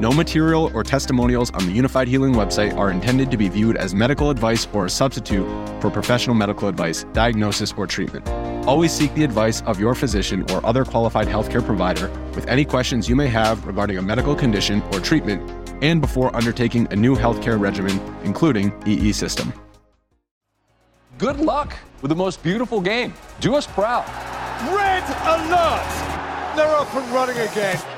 No material or testimonials on the Unifyd Healing website are intended to be viewed as medical advice or a substitute for professional medical advice, diagnosis, or treatment. Always seek the advice of your physician or other qualified healthcare provider with any questions you may have regarding a medical condition or treatment and before undertaking a new healthcare regimen, including EE system. Good luck with the most beautiful game. Do us proud. Red alert! They're up and running again.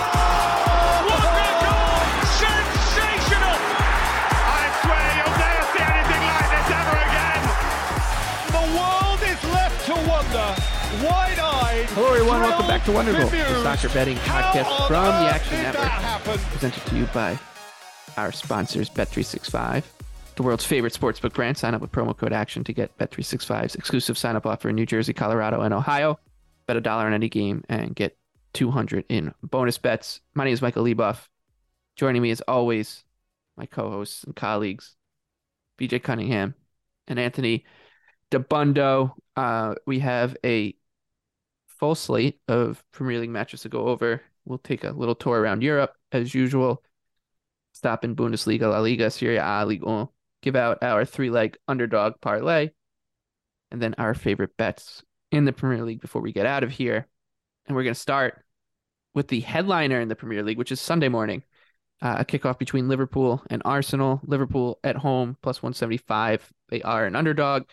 Wide-eyed. Hello, everyone. Welcome back to Wondergoal, the soccer betting podcast from the Action Network. Presented to you by our sponsors, Bet365, the world's favorite sportsbook brand. Sign up with promo code ACTION to get Bet365's exclusive sign up offer in New Jersey, Colorado, and Ohio. Bet a dollar on any game and get 200 in bonus bets. My name is Michael Leboff. Joining me as always, my co hosts and colleagues, BJ Cunningham and Anthony Dabbundo. Uh, we have a full slate of Premier League matches to go over. We'll take a little tour around Europe as usual. Stop in Bundesliga, La Liga, Serie A, Ligue 1. Give out our three leg underdog parlay. And then our favorite bets in the Premier League before we get out of here. And we're going to start with the headliner in the Premier League, which is Sunday morning. Uh, a kickoff between Liverpool and Arsenal. Liverpool at home plus 175. They are an underdog.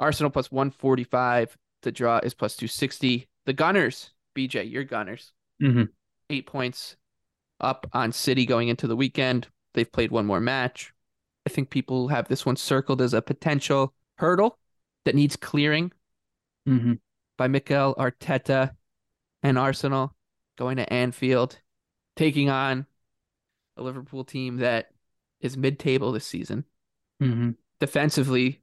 Arsenal plus 145. The draw is plus 260. The Gunners, BJ, your Gunners, Mhm. eight points up on City going into the weekend. They've played one more match. I think people have this one circled as a potential hurdle that needs clearing Mhm. by Mikel Arteta and Arsenal going to Anfield, taking on a Liverpool team that is mid table this season. Mhm. Defensively,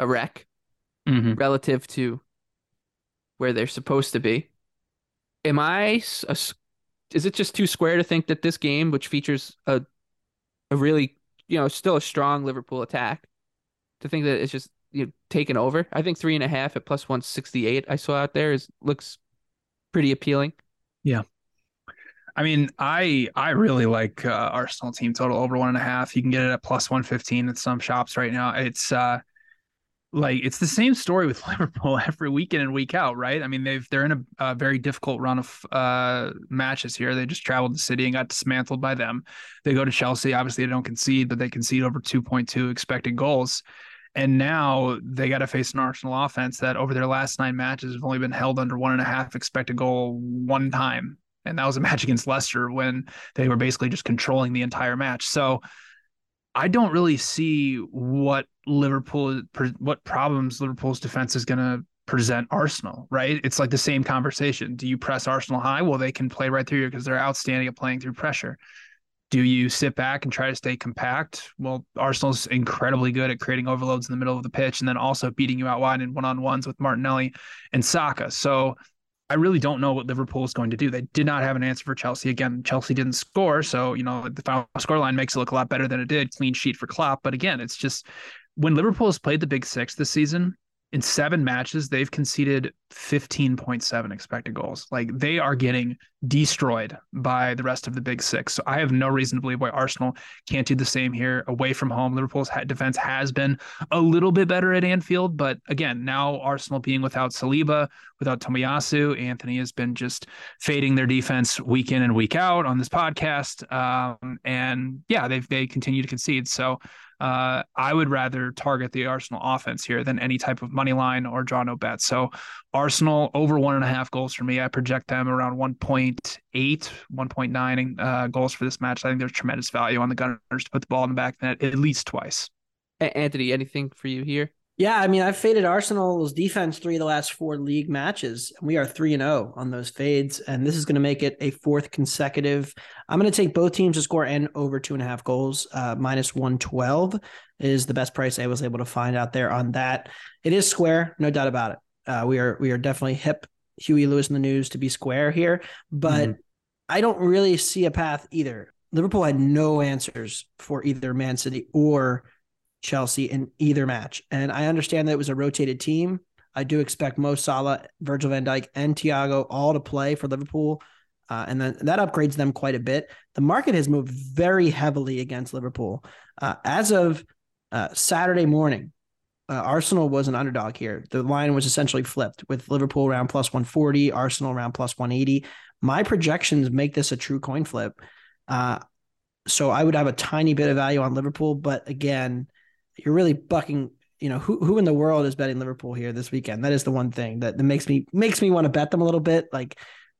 a wreck Mhm. relative to where they're supposed to be. Am I a is it just too square to think that this game, which features a a really you know still a strong Liverpool attack, to think that it's just you know, taken over? I think three and a half at plus one sixty eight I saw out there is looks pretty appealing. Yeah. I mean, I I really like uh, Arsenal team total over one and a half. You can get it at plus one fifteen at some shops right now. It's uh like it's the same story with Liverpool every weekend and week out, right? I mean, they've they're in a, a very difficult run of uh matches here. They just traveled to City and got dismantled by them. They go to Chelsea. Obviously, they don't concede, but they concede over two point two expected goals. And now they got to face an Arsenal offense that over their last nine matches have only been held under one and a half expected goal one time. And that was a match against Leicester when they were basically just controlling the entire match. So I don't really see what Liverpool, what problems Liverpool's defense is going to present Arsenal, right? It's like the same conversation. Do you press Arsenal high? Well, they can play right through you because they're outstanding at playing through pressure. Do you sit back and try to stay compact? Well, Arsenal's incredibly good at creating overloads in the middle of the pitch and then also beating you out wide in one on ones with Martinelli and Saka. So I really don't know what Liverpool is going to do. They did not have an answer for Chelsea. Again, Chelsea didn't score. So, you know, the final scoreline makes it look a lot better than it did. Clean sheet for Klopp. But again, it's just when Liverpool has played the big six this season, in seven matches, they've conceded 15.7 expected goals. Like they are getting destroyed by the rest of the big six. So I have no reason to believe why Arsenal can't do the same here away from home. Liverpool's defense has been a little bit better at Anfield, but again, now Arsenal being without Saliba, without Tomiyasu, Anthony has been just fading their defense week in and week out on this podcast. Um, and yeah, they they continue to concede. So uh, I would rather target the Arsenal offense here than any type of money line or draw no bet. So Arsenal over one and a half goals for me. I project them around 1.8, 1.9 uh, goals for this match. I think there's tremendous value on the Gunners to put the ball in the back net at least twice. Anthony, anything for you here? Yeah, I mean, I've faded Arsenal's defense three of the last four league matches. And we are three and zero oh on those fades, and this is going to make it a fourth consecutive. I'm going to take both teams to score and over two and a half goals. Uh, minus one twelve is the best price I was able to find out there on that. It is square, no doubt about it. Uh, we are we are definitely hip Huey Lewis and the News to be square here, but mm-hmm. I don't really see a path either. Liverpool had no answers for either Man City or Chelsea in either match. And I understand that it was a rotated team. I do expect Mo Salah, Virgil van Dijk, and Thiago all to play for Liverpool. Uh, and then that upgrades them quite a bit. The market has moved very heavily against Liverpool. Uh, as of uh, Saturday morning, uh, Arsenal was an underdog here. The line was essentially flipped with Liverpool around plus 140, Arsenal around plus 180. My projections make this a true coin flip. Uh, so I would have a tiny bit of value on Liverpool, but again, you're really bucking you know who who in the world is betting Liverpool here this weekend? That is the one thing that, that makes me makes me want to bet them a little bit. Like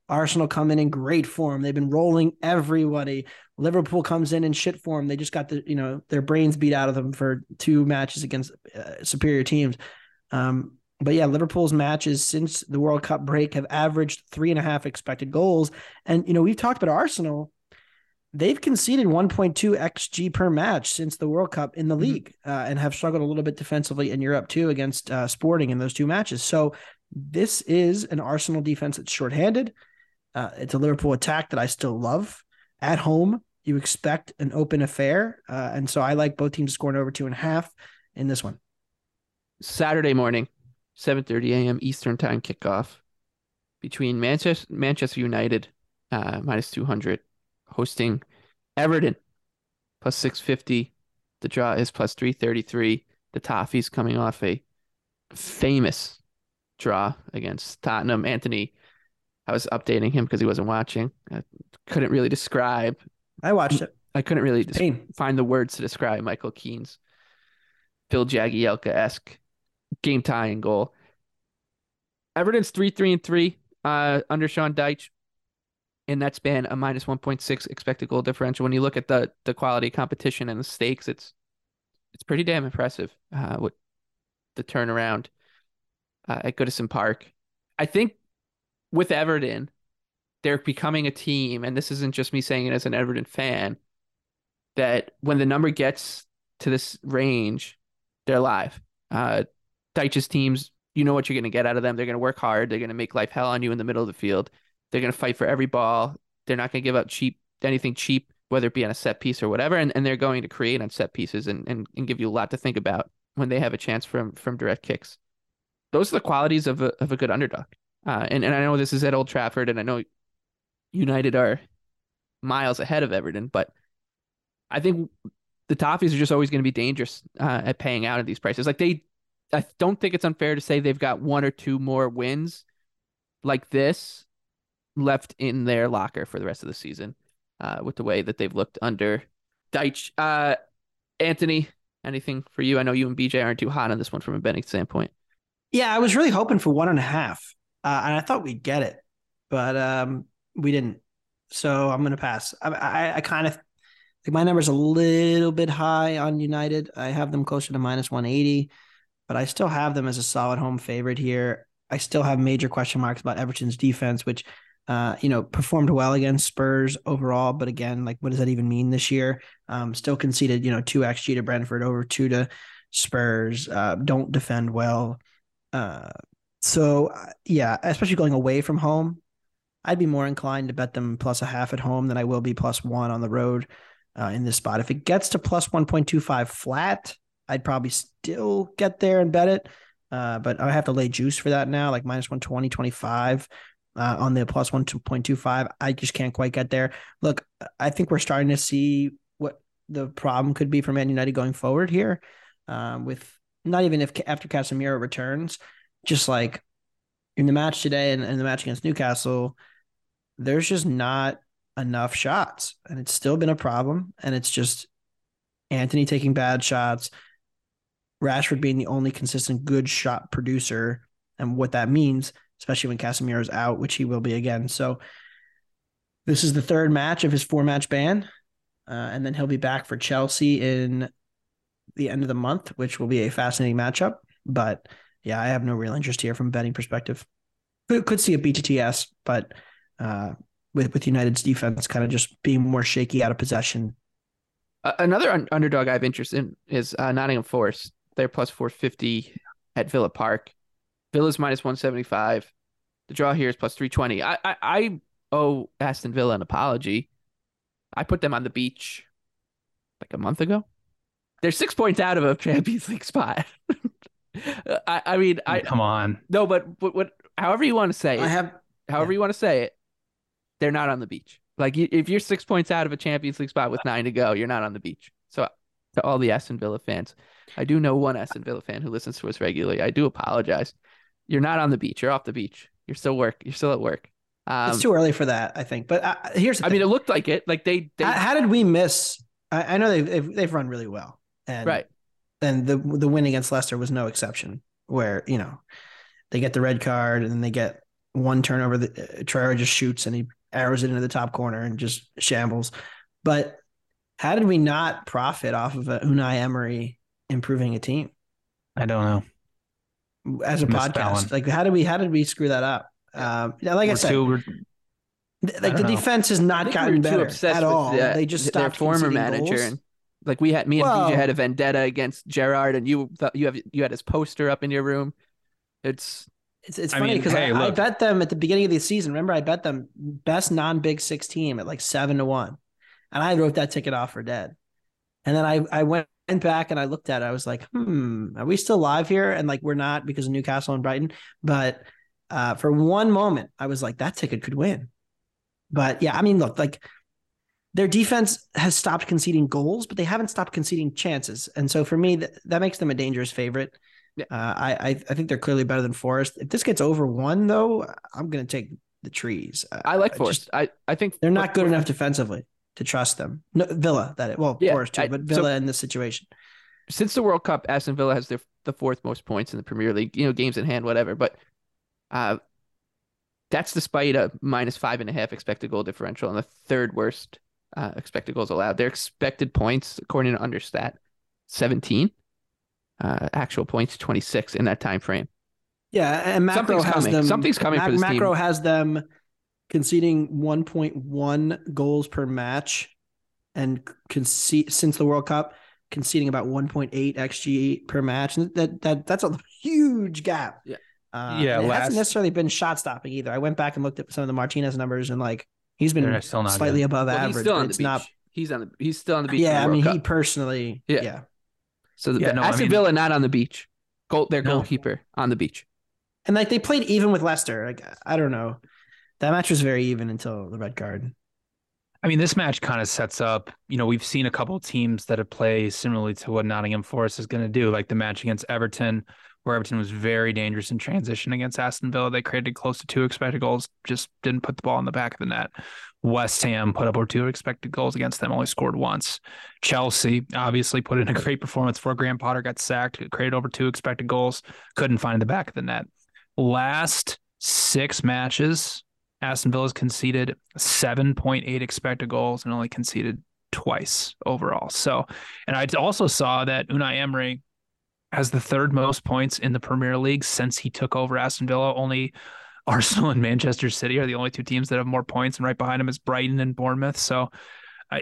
Arsenal come in in great form. They've been rolling everybody. Liverpool comes in in shit form. They just got the you know their brains beat out of them for two matches against uh, superior teams. Um, but yeah, Liverpool's matches since the World Cup break have averaged three and a half expected goals. And you know we've talked about Arsenal they've conceded 1.2 xg per match since the World Cup in the mm-hmm. league, uh, and have struggled a little bit defensively in Europe too against uh, Sporting in those two matches. So this is an Arsenal defense that's shorthanded. Uh, it's a Liverpool attack that I still love. At home, you expect an open affair, uh, and so I like both teams scoring over two and a half in this one. Saturday morning, 7:30 a.m. Eastern Time kickoff between Manchester Manchester United uh, minus 200 hosting Everton plus 650. The draw is plus 333. The Toffees coming off a famous draw against Tottenham. Anthony, I was updating him because he wasn't watching. I couldn't really describe. I watched it. I couldn't really find the words to describe Michael Keane's Phil Jagielka esque game tying goal. Everton's three three and three uh, under Sean Dyche in that span a minus 1.6 expected goal differential. When you look at the the quality competition and the stakes, it's it's pretty damn impressive uh, with the turnaround uh, at Goodison Park. I think with Everton, they're becoming a team, and this isn't just me saying it as an Everton fan, that when the number gets to this range, they're live. Uh, Dyche's teams, you know what you're going to get out of them. They're going to work hard. They're going to make life hell on you in the middle of the field. They're going to fight for every ball. They're not going to give up cheap anything cheap, whether it be on a set piece or whatever. And, and they're going to create on set pieces and, and, and give you a lot to think about when they have a chance from from direct kicks. Those are the qualities of a of a good underdog. Uh, and and I know this is at Old Trafford, and I know United are miles ahead of Everton, but I think the Toffees are just always going to be dangerous uh, at paying out at these prices. Like they, I don't think it's unfair to say they've got one or two more wins like this left in their locker for the rest of the season uh, with the way that they've looked under Dyche. Uh, Anthony, anything for you? I know you and BJ aren't too hot on this one from a betting standpoint. Yeah, I was really hoping for one and a half, uh, and I thought we'd get it, but um, we didn't. So I'm going to pass. I, I, I kind of my number's a little bit high on United. I have them closer to minus 180, but I still have them as a solid home favorite here. I still have major question marks about Everton's defense, which uh, you know, performed well against Spurs overall, but again, like what does that even mean this year? Um, still conceded, you know, two xG to Brentford, over two to Spurs. Uh, don't defend well. Uh, so uh, yeah, especially going away from home, I'd be more inclined to bet them plus a half at home than I will be plus one on the road uh, in this spot. If it gets to plus one point two five flat, I'd probably still get there and bet it. Uh, but I have to lay juice for that now, like minus 120, 25 uh, on the plus one point two five. I just can't quite get there. Look, I think we're starting to see what the problem could be for Man United going forward here, um, with not even if after Casemiro returns, just like in the match today and, and the match against Newcastle, there's just not enough shots, and it's still been a problem. And it's just Antony taking bad shots, Rashford being the only consistent good shot producer, and what that means, especially when Casemiro's out, which he will be again. So this is the third match of his four match ban. Uh, and then he'll be back for Chelsea in the end of the month, which will be a fascinating matchup. But yeah, I have no real interest here from a betting perspective. Could, could see a BTTS, but uh, with with United's defense kind of just being more shaky out of possession. Another un- underdog I have interest in is uh, Nottingham Forest. They're plus 450 at Villa Park. Villa's minus 175. The draw here is plus 320. I, I, I owe Aston Villa an apology. I put them on the beach like a month ago. They're six points out of a Champions League spot. I, I mean, I oh, come on. No, but, but what, however you want to say it, I have, however yeah. you want to say it, they're not on the beach. Like if you're six points out of a Champions League spot with nine to go, you're not on the beach. So to all the Aston Villa fans, I do know one Aston Villa fan who listens to us regularly. I do apologize. You're not on the beach. You're off the beach. You're still work. You're still at work. Um, it's too early for that, I think. But uh, here's the I thing. mean, it looked like it. Like they. they how, how did we miss? I, I know they've, they've they've run really well, and right. And the the win against Leicester was no exception. Where you know they get the red card and then they get one turnover. The uh, Traore just shoots and he arrows it into the top corner and just shambles. But how did we not profit off of a Unai Emery improving a team? I don't know. As a Missed that one. podcast, like how did we how did we screw that up? Um, yeah, like I We're said, too- like I the know. defense has not gotten too better obsessed at all. the- they just their former manager, goals. and like we had me and Well- BJ had a vendetta against Gerrard, and you thought you have you had his poster up in your room. It's It's it's I funny because hey, I, I bet them at the beginning of the season. Remember, I bet them best non Big Six team at like seven to one, and I wrote that ticket off for dead. And then I I went back and I looked at it. I was like, hmm, are we still live here? And like we're not because of Newcastle and Brighton. But uh, for one moment, I was like, that ticket could win. But yeah, I mean, look, like their defense has stopped conceding goals, but they haven't stopped conceding chances. And so for me, that, that makes them a dangerous favorite. Yeah. Uh, I, I I think they're clearly better than Forest. If this gets over one, though, I'm going to take the trees. I like just- Forest. I I think they're not good enough defensively to trust them. No, Villa, that it well, Yeah, Forest too, I- but so- Villa in this situation. since the World Cup, Aston Villa has their the fourth most points in the Premier League. You know, games in hand, whatever. But uh, that's despite a minus five and a half expected goal differential and the third worst uh, expected goals allowed. Their expected points, according to Understat, seventeen. Uh, actual points, twenty six in that time frame. Yeah, and Macro Something's has coming. them. Something's coming for this team. Macro has them conceding 1.1 goals per match, and concede since the World Cup, conceding about 1.8 xG per match. And that that that's a huge gap. Yeah. Uh, Yeah, it last- hasn't necessarily been shot stopping either. I went back and looked at some of the Martinez numbers, and like he's been still not slightly good. above Well, average. he's still but on the it's beach. not. He's on the he's still on the beach. Yeah, I mean, World he personally. Yeah. yeah. So the Yeah, no, I Aston mean- Villa not on the beach. Goal, their No. goalkeeper on the beach. And like they played even with Leicester. Like I don't know. That match was very even until the red card. I mean, this match kind of sets up, you know, we've seen a couple of teams that have played similarly to what Nottingham Forest is going to do, like the match against Everton, where Everton was very dangerous in transition against Aston Villa. They created close to two expected goals, just didn't put the ball in the back of the net. West Ham put up over two expected goals against them, only scored once. Chelsea obviously put in a great performance for Graham Potter got sacked, created over two expected goals, couldn't find the back of the net. Last six matches, Aston Villa's conceded 7.8 expected goals and only conceded twice overall. So, and I also saw that Unai Emery has the third most points in the Premier League since he took over Aston Villa. Only Arsenal and Manchester City are the only two teams that have more points, and right behind him is Brighton and Bournemouth. So,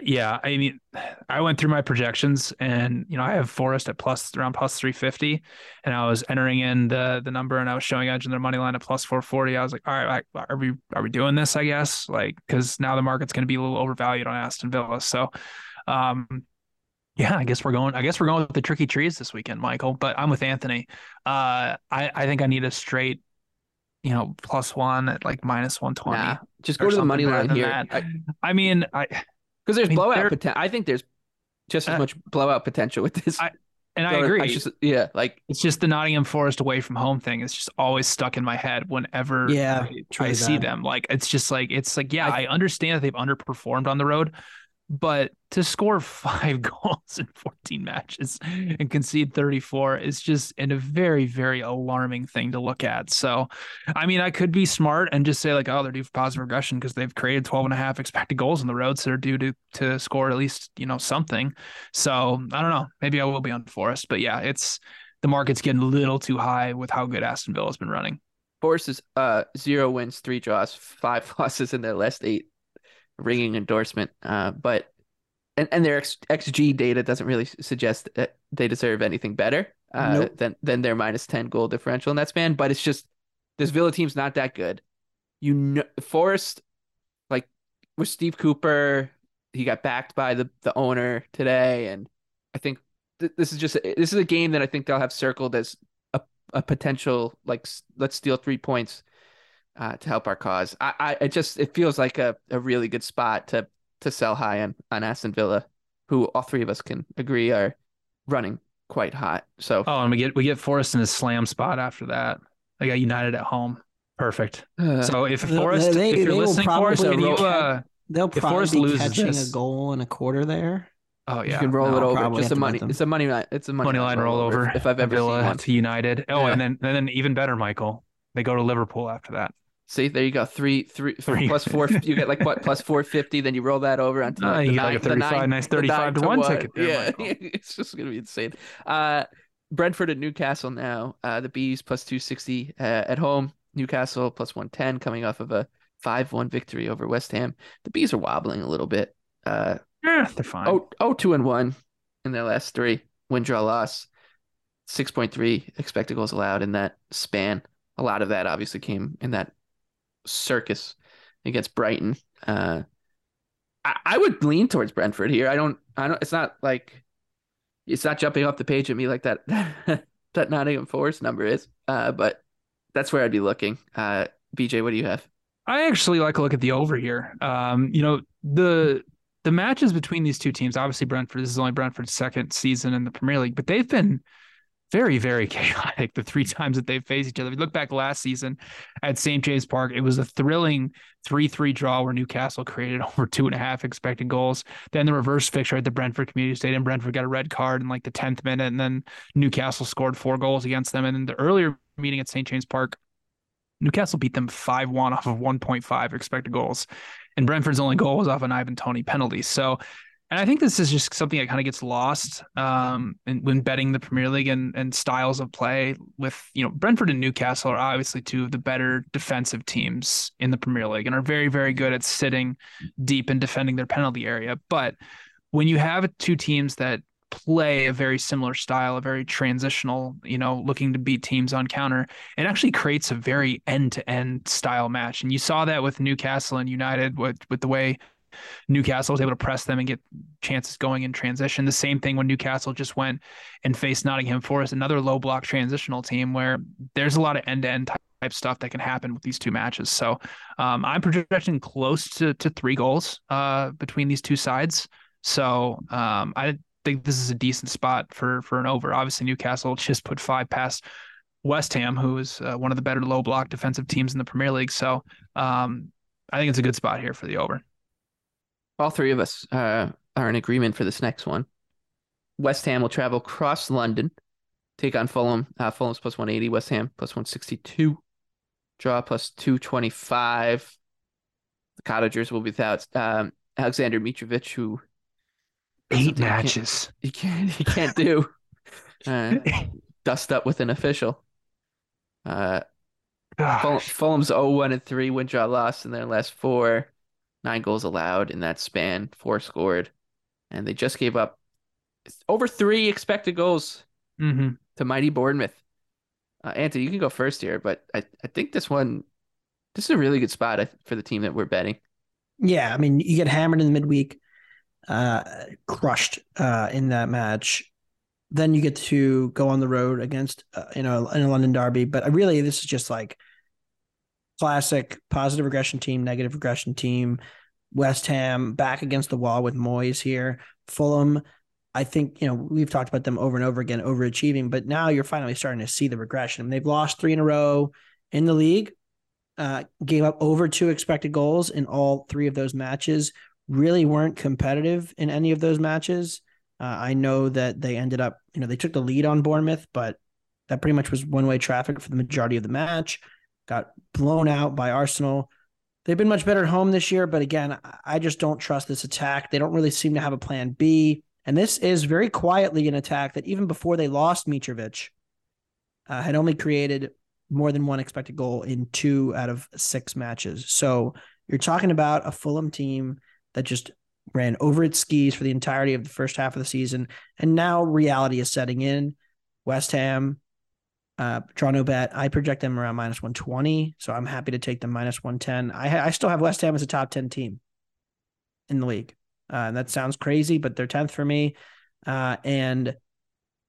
yeah, I mean, I went through my projections, and you know, I have Forest at plus around plus three fifty, and I was entering in the the number, and I was showing edge in their money line at plus four forty. I was like, all right, are we are we doing this? I guess like because now the market's going to be a little overvalued on Aston Villa. So, um, yeah, I guess we're going. I guess we're going with the tricky trees this weekend, Michael. But I'm with Anthony. Uh, I I think I need a straight you know, plus one at like minus one twenty. Nah, just go to the money line here. I, I, mean, I because there's I mean, blowout potential. I think there's just as Uh, much blowout potential with this. I- and I So agree. just- yeah, like it's just the Nottingham Forest away from home thing. It's just always stuck in my head whenever Yeah, I, true I see them. Like it's just like it's like yeah, I- I, understand that they've underperformed on the road, but to score five goals in 14 matches and concede 34 is just in a very very alarming thing to look at. So, I mean, I could be smart and just say like, oh, they're due for positive regression because they've created 12 and a half expected goals on the road, so they're due to to score at least you know something. So I don't know. Maybe I will be on Forest, but yeah, it's the market's getting a little too high with how good Aston Villa's been running. Forest is uh zero wins, three draws, five losses in their last eight. Ringing endorsement, uh, but and and their X, XG data doesn't really suggest that they deserve anything better uh, Nope. than than their minus ten goal differential in that span. But it's just this Villa team's not that good. You know, Forest, like with Steve Cooper, he got backed by the the owner today, and I think th- this is just this is a game that I think they'll have circled as a a potential like let's steal three points uh, to help our cause. I, I it just it feels like a, a really good spot to to sell high on on Aston Villa, who all three of us can agree are running quite hot. So Oh, and we get we get Forest in a slam spot after that. They got United at home. Perfect. uh, So if They- Forest, they- if they you're will listening, Forest, probably can you, uh, They'll probably Forest be loses catching this- a goal and a quarter there. oh yeah, you can roll no, it over. probably Just have a to money. It's a money line. It's a money, money line rollover. If I've ever Villa seen one. to United. Oh, Yeah. and then and then even better, Michael. They go to Liverpool after that. See, there you go. Three, three, Three. plus four. You get like what? Plus four fifty. Then you roll that over onto Ah, the, you get like a nine, 35 nine- nice 35 to nine one ticket there, Yeah, Michael. it's just gonna be insane. Uh, Brentford and Newcastle now. Uh, the Bees plus two sixty uh, at home. Newcastle plus one ten coming off of a five one victory over West Ham. The Bees are wobbling a little bit. Uh, Yeah, they're fine. oh, oh, two and one in their last three. Win, draw, loss. Six point three expected goals allowed in that span. A lot of that obviously came in that circus against Brighton. Uh, I, I would lean towards Brentford here. I don't. I don't. It's not like it's not jumping off the page at me like that. that Nottingham Forest number is. Uh, but that's where I'd be looking. Uh, BJ, what do you have? I actually like to look at the over here. Um, you know, the the matches between these two teams, obviously Brentford, this is only Brentford's second season in the Premier League, but they've been very, very chaotic the three times that they've faced each other. If you look back last season at St. James Park, it was a thrilling 3 3 draw where Newcastle created over two and a half expected goals. Then the reverse fixture at the Brentford Community Stadium, Brentford got a red card in like the 10th minute, and then Newcastle scored four goals against them. And then the earlier meeting at St. James Park, Newcastle beat them 5 1 off of 1.5 expected goals. And Brentford's only goal was off an Ivan Toney penalty. So, and I think this is just something that kind of gets lost um, in, when betting the Premier League and, and styles of play. With, you know, Brentford and Newcastle are obviously two of the better defensive teams in the Premier League and are very, very good at sitting deep and defending their penalty area. But when you have two teams that play a very similar style, a very transitional, you know, looking to beat teams on counter, it actually creates a very end-to-end style match. And you saw that with Newcastle and United with with the way Newcastle was able to press them and get chances going in transition. The same thing when Newcastle just went and faced Nottingham Forest, another low block transitional team where there's a lot of end-to-end type type stuff that can happen with these two matches. So um, I'm projecting close to to three goals uh, between these two sides. So um, I think this is a decent spot for for an over. Obviously, Newcastle just put five past West Ham, who is uh, one of the better low block defensive teams in the Premier League. So um, I think it's a good spot here for the over. All three of us uh, are in agreement for this next one. West Ham will travel across London, take on Fulham. Uh, Fulham's plus 180, West Ham plus 162, draw plus 225. The Cottagers will be without um, Alexander Mitrovic, who Eight something he can't- matches. he can't he can't do. Uh, dust up with an official. Uh, Gosh. Fulham's 0-1 and 3 win draw loss in their last four. Nine goals allowed in that span, four scored. And they just gave up over three expected goals Mhm. to mighty Bournemouth. Uh, Anthony, you can go first here, but I, I think this one, this is a really good spot for the team that we're betting. Yeah, I mean, you get hammered in the midweek, uh, crushed uh, in that match. Then you get to go on the road against, uh, you know, in a London derby. But really, this is just like classic positive regression team, negative regression team. West Ham back against the wall with Moyes here. Fulham, I think, you know, we've talked about them over and over again, overachieving, but now you're finally starting to see the regression. They've lost three in a row in the league, uh, gave up over two expected goals in all three of those matches, really weren't competitive in any of those matches. Uh, I know that they ended up, you know, they took the lead on Bournemouth, but that pretty much was one way traffic for the majority of the match. Got blown out by Arsenal. They've been much better at home this year, but again, I just don't trust this attack. They don't really seem to have a plan B. And this is very quietly an attack that even before they lost Mitrovic, uh, had only created more than one expected goal in two out of six matches. So you're talking about a Fulham team that just ran over its skis for the entirety of the first half of the season. And now reality is setting in. West Ham, uh, no bet. I project them around minus 120. So I'm happy to take them minus 110. I, I still have West Ham as a top 10 team in the league. Uh, that sounds crazy, but they're 10th for me. Uh, and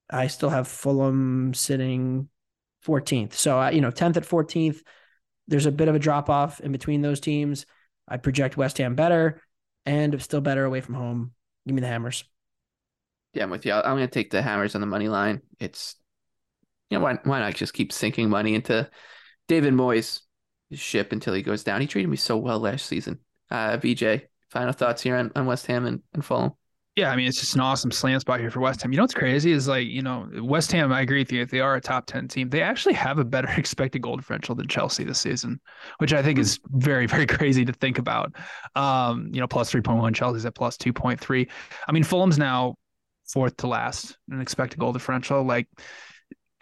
I still have Fulham sitting 14th. So, uh, you know, 10th at 14th. There's a bit of a drop off in between those teams. I project West Ham better and still better away from home. Give me the Hammers. Yeah, I'm with you. I'm going to take the Hammers on the money line. It's, you know, why, why not just keep sinking money into David Moyes' ship until he goes down? He treated me so well last season. Uh, BJ, final thoughts here on, on West Ham and, and Fulham? Yeah, I mean, it's just an awesome slant spot here for West Ham. You know what's crazy is like, you know, West Ham, I agree with you. If they are a top 10 team, they actually have a better expected goal differential than Chelsea this season, which I think is very, very crazy to think about. Um, you know, plus 3.1, Chelsea's at plus 2.3. I mean, Fulham's now fourth to last in expected goal differential. Like,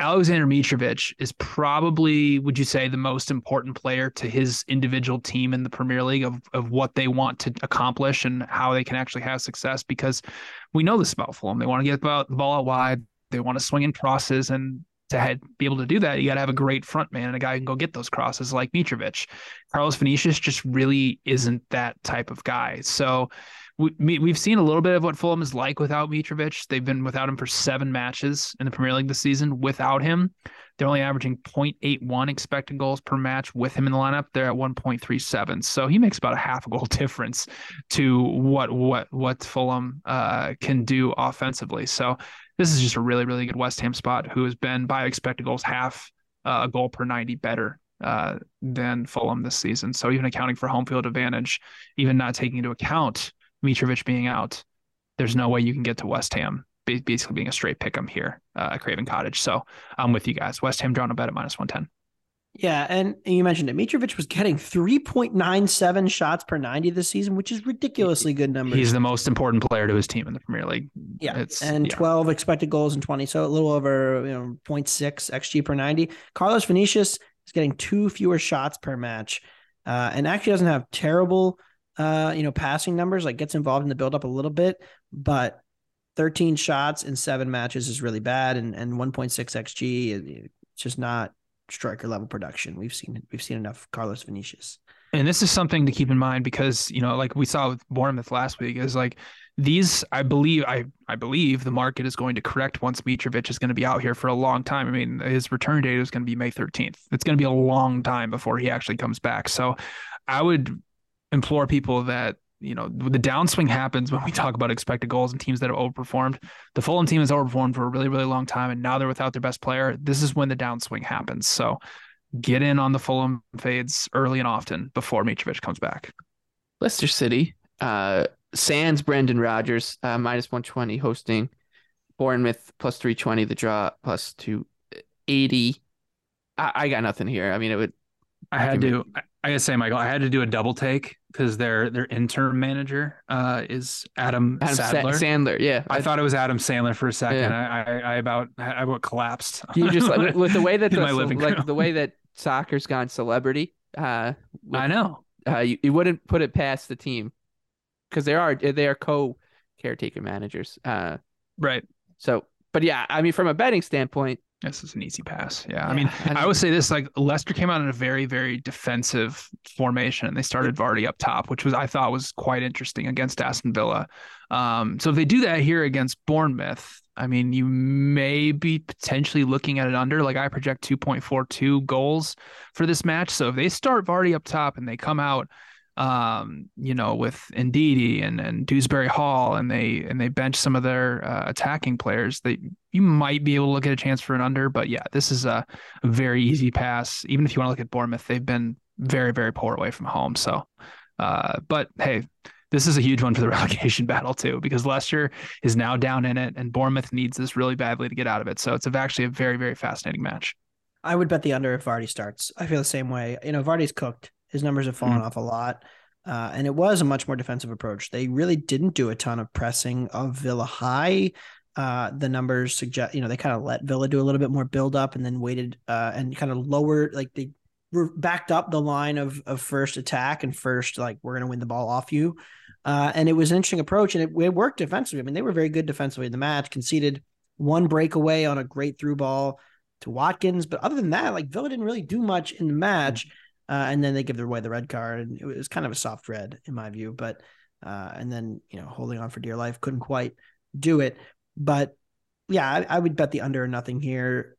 Alexander Mitrovic is probably, would you say, the most important player to his individual team in the Premier League of, of what they want to accomplish and how they can actually have success because we know this about Fulham. They want to get the ball out wide, they want to swing in crosses, and to be able to do that, you got to have a great front man and a guy who can go get those crosses like Mitrovic. Carlos Vinicius just really isn't that type of guy. So, we, we've seen a little bit of what Fulham is like without Mitrovic. They've been without him for seven matches in the Premier League this season. Without him, they're only averaging 0.81 expected goals per match. With him in the lineup, they're at 1.37. So he makes about a half a goal difference to what what what Fulham uh, can do offensively. So this is just a really really good West Ham spot. Who has been by expected goals half uh, a goal per 90 better uh, than Fulham this season. So even accounting for home field advantage, even not taking into account Mitrovic being out, there's no way you can get to West Ham basically being a straight pick 'em here uh, at Craven Cottage. So I'm with you guys. West Ham draw no bet at minus 110. Yeah, and you mentioned it. Mitrovic was getting 3.97 shots per 90 this season, which is ridiculously good numbers. He's the most important player to his team in the Premier League. Yeah, it's, and yeah. 12 expected goals in 20, so a little over you know 0.6 xG per 90. Carlos Vinicius is getting two fewer shots per match, uh, and actually doesn't have terrible uh, you know, passing numbers, like gets involved in the buildup a little bit, but 13 shots in seven matches is really bad. And, and 1.6 XG, it's just not striker level production. We've seen, we've seen enough Carlos Vinicius. And this is something to keep in mind because, you know, like we saw with Bournemouth last week is like these, I believe, I, I believe the market is going to correct once Mitrovic is going to be out here for a long time. I mean, his return date is going to be May 13th. It's going to be a long time before he actually comes back. So I would implore people that you know the downswing happens when we talk about expected goals and teams that have overperformed. The Fulham team has overperformed for a really really long time, and now they're without their best player. This is when the downswing happens. So get in on the Fulham fades early and often before Mitrovic comes back. Leicester City, uh, Sands, Brendan Rodgers, uh, minus 120 hosting Bournemouth plus 320, the draw plus 280. I, I got nothing here. I mean, it would. I had to. I gotta say, Michael, I had to do a double take because their their interim manager uh, is Adam, Adam Sadler. Sa- Sandler, yeah. I, I, thought it was Adam Sandler for a second. Yeah. I, I, I, about I about collapsed. You just like, with the way that the, like the way that soccer's gone celebrity. Uh, with, I know. Uh, you, you wouldn't put it past the team because they are they are co caretaker managers. Uh, right. So But yeah, I mean, from a betting standpoint, this is an easy pass. Yeah. I mean, I I, would say this like Leicester came out in a very, very defensive formation and they started Vardy up top, which was I thought was quite interesting against Aston Villa. Um, so if they do that here against Bournemouth, I mean, you may be potentially looking at it under. Like I project 2.42 goals for this match. So if they start Vardy up top and they come out um, you know, with Ndidi and and Dewsbury Hall, and they and they bench some of their uh, attacking players. That you might be able to look at a chance for an under, but yeah, this is a, very easy pass. Even if you want to look at Bournemouth, they've been very very poor away from home. So, uh, but hey. This is a huge one for the relegation battle too, because Leicester is now down in it, and Bournemouth needs this really badly to get out of it. So it's actually a very, very fascinating match. I would bet the under if Vardy starts. I feel the same way. You know, Vardy's cooked. His numbers have fallen off a lot. Uh, and it was a much more defensive approach. They really didn't do a ton of pressing of Villa high. Uh, the numbers suggest, you know, they kind of let Villa do a little bit more build up and then waited uh, and kind of lowered, like they were backed up the line of of first attack and first, like, we're going to win the ball off you. Uh, and it was an interesting approach and it, it worked defensively. I mean, they were very good defensively in the match, conceded one breakaway on a great through ball to Watkins. But other than that, like Villa didn't really do much in the match. Uh, and then they give away the red card, it was kind of a soft red in my view. But uh, and then you know holding on for dear life couldn't quite do it. But yeah, I, I would bet the under or nothing here.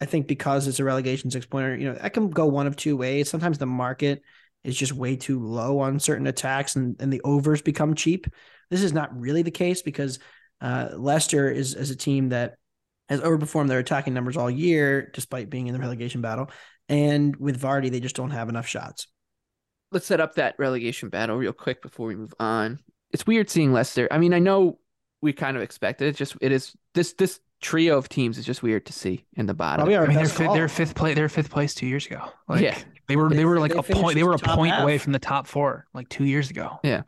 I think because it's a relegation six pointer, you know, I can go one of two ways. Sometimes the market is just way too low on certain attacks, and and the overs become cheap. This is not really the case because uh, Leicester is a team that has overperformed their attacking numbers all year, despite being in the relegation battle. And with Vardy, they just don't have enough shots. let's set up that relegation battle real quick before we move on. It's weird seeing Leicester. I mean, I know we kind of expected it. Just it is this this trio of teams is just weird to see in the bottom. Probably our I mean, they're best fifth, call. they're fifth place. They're fifth place two years ago. Like, Yeah. they were They- they were like they a point. They were a point half. away from the top four like two years ago. Yeah.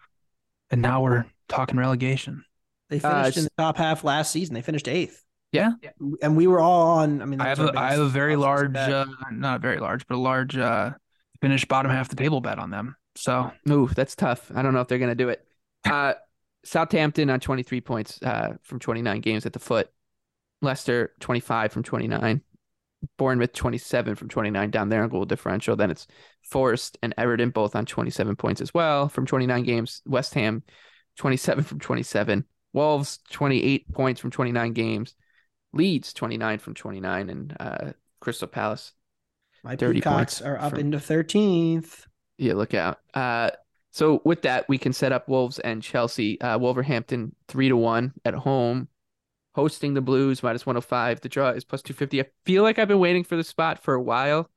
and now we're talking relegation. They Uh, finished in the top half last season. They finished eighth. Yeah. And we were all on. I mean, I have a, I have a very large, uh, not very large, but a large uh, finished bottom half of the table bet on them. So Ooh, that's tough. I don't know if they're gonna do it. Uh, Southampton on 23 points uh, from 29 games at the foot. Leicester 25 from 29. Bournemouth 27 from 29 down there on goal differential. Then it's Forest and Everton both on 27 points as well from 29 games. West Ham 27 from 27. Wolves 28 points from 29 games. Leeds 29 from 29 and uh, Crystal Palace. My 30 Peacocks are up from- into thirteenth. Yeah, look out. Uh, so with that, we can set up Wolves and Chelsea. Uh, Wolverhampton three to one at home, hosting the Blues minus one hundred five. The draw is plus two fifty. I feel like I've been waiting for the spot for a while.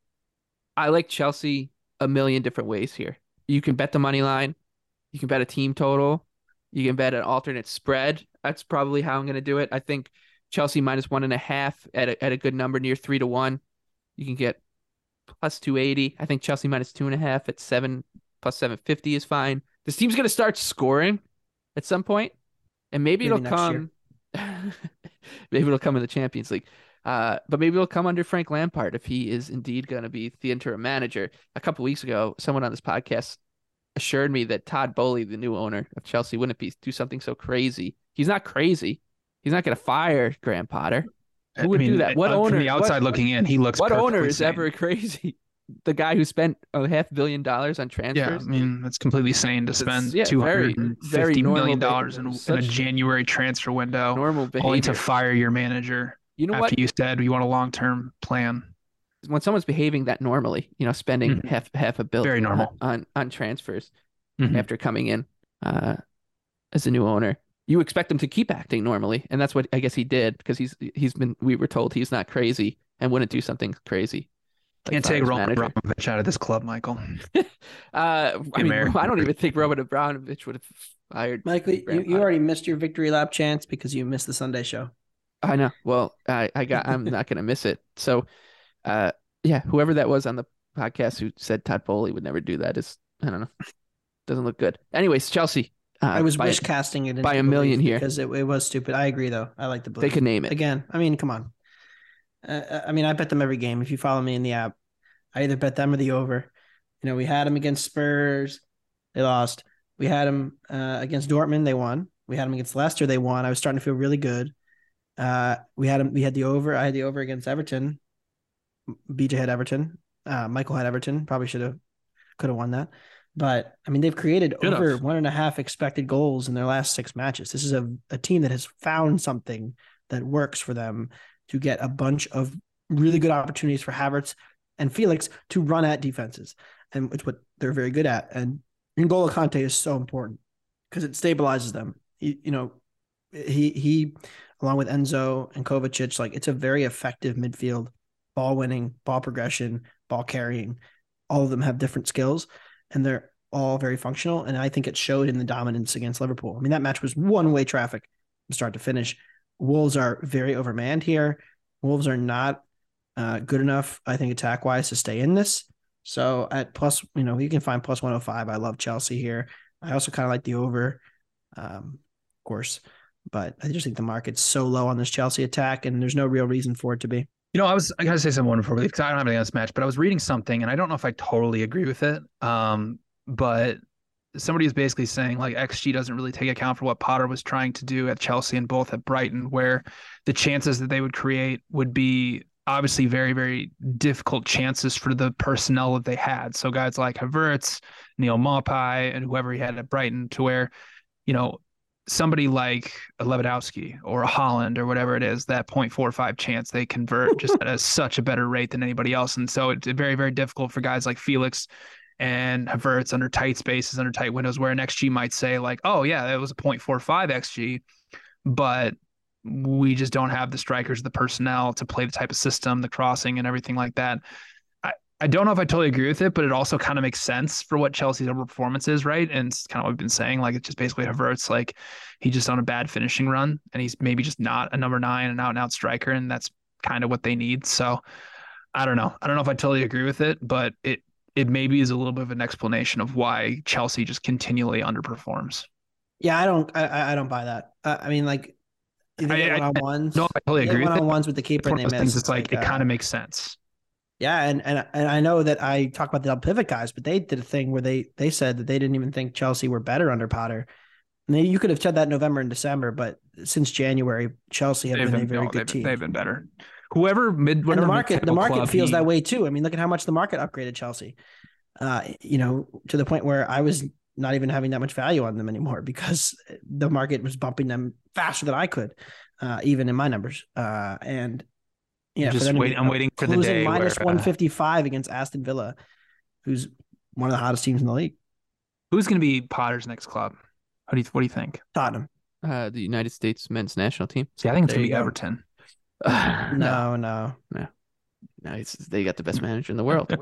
I like Chelsea a million different ways here. You can bet the money line, you can bet a team total, you can bet an alternate spread. That's probably how I'm going to do it. I think Chelsea minus one and a half at a, at a good number near three to one. You can get plus 280. I think Chelsea minus two and a half at seven plus 750 is fine. This team's going to start scoring at some point, and maybe, Maybe it'll come. maybe it'll come in the Champions League. Uh, but maybe it'll come under Frank Lampard if he is indeed going to be the interim manager. A couple weeks ago, someone on this podcast assured me that Todd Boehly, the new owner of Chelsea, wouldn't be do something so crazy. He's not crazy. He's not going to fire Graham Potter. Who would I mean, do that? What uh, owner? From the outside what, looking in, he looks. what owner is sane. ever crazy? The guy who spent a half billion dollars on transfers. Yeah, I mean that's completely sane to spend yeah, two hundred and fifty million dollars in, in a January transfer window, normal only to fire your manager You know after what? you said you want a long term plan. When someone's behaving that normally, you know, spending Mhm. half half a bill Very normal. on on transfers Mhm. after coming in uh, as a new owner, you expect him to keep acting normally, and that's what I guess he did because he's he's been we were told he's not crazy and wouldn't do something crazy. like Can't take his Roman manager. Abramovich out of this club, Michael. Uh, I mean, American. I don't even think Roman Abramovich would have fired. Michael, you, you already missed your victory lap chance because you missed the Sunday show. I know. Well, I, I got. I'm not gonna miss it. So, uh, yeah, whoever that was on the podcast who said Todd Boehly would never do that is, I don't know, doesn't look good. Anyways, Chelsea. Uh, I was by- wish casting it by a million here. because it, it was stupid. I agree though. I like the book. They could name it. again. I mean, come on. Uh, I mean, I bet them every game. If you follow me in the app, I either bet them or the over. You know, we had them against Spurs, they lost. We had them uh, against Dortmund, they won. We had them against Leicester, they won. I was starting to feel really good. Uh, we had them. we had the over. I had the over against Everton. BJ had Everton. Uh, Michael had Everton. Probably should have could have won that. But I mean, they've created Should over have. one and a half expected goals in their last six matches. This is a, a team that has found something that works for them to get a bunch of really good opportunities for Havertz and Felix to run at defenses. And it's what they're very good at. And N'Golo Kante is so important because it stabilizes them. He, you know, he he along with Enzo and Kovacic, like it's a very effective midfield, ball winning, ball progression, ball carrying. All of them have different skills and they're all very functional. And I think it showed in the dominance against Liverpool. I mean, that match was one way traffic from start to finish. Wolves are very overmanned here. Wolves are not uh, good enough, I think, attack wise to stay in this. So at plus, you know, you can find plus 105. I love Chelsea here. I also kind of like the over, um, of course, but I just think the market's so low on this Chelsea attack, and there's no real reason for it to be. You know, I was I gotta say something wonderful because I don't have anything on this match, but I was reading something and I don't know if I totally agree with it. Um, but somebody is basically saying like XG doesn't really take account for what Potter was trying to do at Chelsea and both at Brighton, where the chances that they would create would be obviously very, very difficult chances for the personnel that they had. So guys like Havertz, Neal Maupay, and whoever he had at Brighton, to where, you know, somebody like a Lewandowski or a Haaland or whatever it is, that 0.45 chance they convert just at a, such a better rate than anybody else. And so it's very, very difficult for guys like Felix and Havertz under tight spaces, under tight windows, where an XG might say, like, oh, yeah, that was a 0.45 XG, but we just don't have the strikers, the personnel to play the type of system, the crossing and everything like that. I, don't know if I totally agree with it, but it also kind of makes sense for what Chelsea's overperformance is, right? And it's kind of what we've been saying. Like it's just basically Havertz, like he's just on a bad finishing run and he's maybe just not a number nine, an out and out striker. And that's kind of what they need. So I don't know. I don't know if I totally agree with it, but it it maybe is a little bit of an explanation of why Chelsea just continually underperforms. Yeah, I don't, I, I don't buy that. Uh, I mean, like I- one on ones. No, I totally agree with One on ones with the keeper and they miss. things. It's like, it uh, kind of makes sense. Yeah, and and and I know that I talk about the double pivot guys, but they did a thing where they they said that they didn't even think Chelsea were better under Potter. And they, you could have said that November and December, but since January, Chelsea have They've been, a very no, good they've, team. they've been better. Whoever mid, and the market, the market feels he- that way too. I mean, look at how much the market upgraded Chelsea. Uh, you know, to the point where I was not even having that much value on them anymore because the market was bumping them faster than I could, uh, even in my numbers. Uh, and yeah, just them to wait- be, I'm uh, waiting for the closing day minus where, uh, 155 against Aston Villa, who's one of the hottest teams in the league. Who's going to be Potter's next club? What do you What do you think? Tottenham. Uh, the United States men's national team. See, I think it's going to be go. Everton. No, no. No, it's, they got the best manager in the world.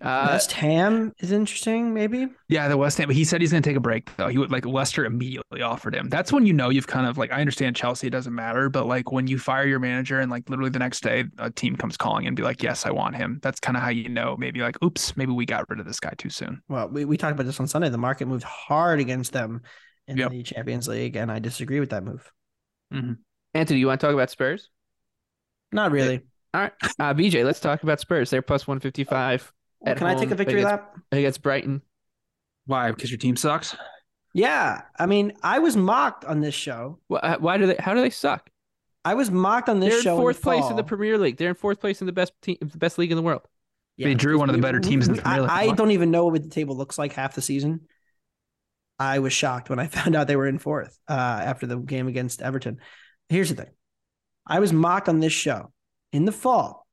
Uh, West Ham is interesting, maybe. Yeah, the West Ham. But he said he's going to take a break though. He would like Leicester immediately offered him. That's when you know you've kind of like I understand Chelsea it doesn't matter, but like when you fire your manager and like literally the next day a team comes calling and be like, yes, I want him. That's kind of how you know maybe like, oops, maybe we got rid of this guy too soon. Well, we, we talked about this on Sunday. The market moved hard against them in Yep. the Champions League, and I disagree with that move. Anthony, you want to talk about Spurs? Not really. All right, uh, BJ, let's talk about Spurs. They're plus one fifty five. Well, can I take a victory lap? against Brighton? Why? Because your team sucks. Yeah. I mean, I was mocked on this show. Why, why do they? How do they suck? I was mocked on this They're in show. fourth the place in the. Premier League. They're in fourth place in the best team, the best league in the world. Yeah, They drew one of the we- better teams in the we- Premier League. I, I don't even know what the table looks like half the season. I was shocked when I found out they were in fourth uh, after the game against Everton. Here's the thing: I was mocked on this show in the fall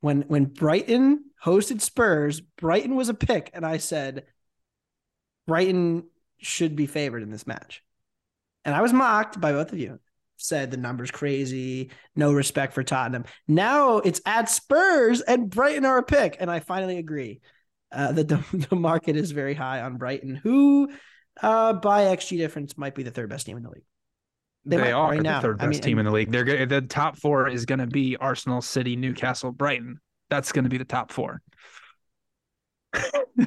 when when Brighton hosted Spurs. Brighton was a pick, and I said Brighton should be favored in this match, and I was mocked by both of you. Said the numbers crazy, no respect for Tottenham. Now it's at Spurs and Brighton are a pick, and I finally agree uh, that the, the market is very high on Brighton, who uh, by XG difference might be the third best team in the league. They, They are right the now. third I best mean, team in the league. They're good. The top four is going to be Arsenal, City, Newcastle, Brighton. That's going to be the top four.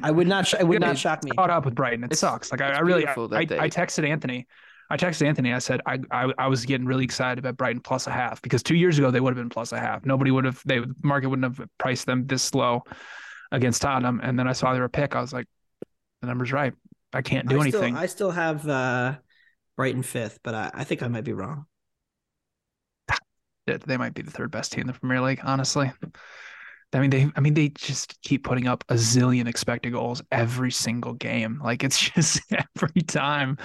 I would not. Sh- it would not shock me. Caught up with Brighton. It It's- sucks. Like I, it's I really, I, I, I texted Anthony. I texted Anthony. I said I, I I was getting really excited about Brighton plus a half because two years ago they would have been plus a half. Nobody would have. They market wouldn't have priced them this low against Tottenham. And then I saw they were a pick. I was like, the number's right. I can't do I anything. Still, I still have uh, Brighton fifth, but I, I think I might be wrong. they might be the third best team in the Premier League. Honestly, I mean they I mean they just keep putting up a zillion expected goals every single game. Like it's just every time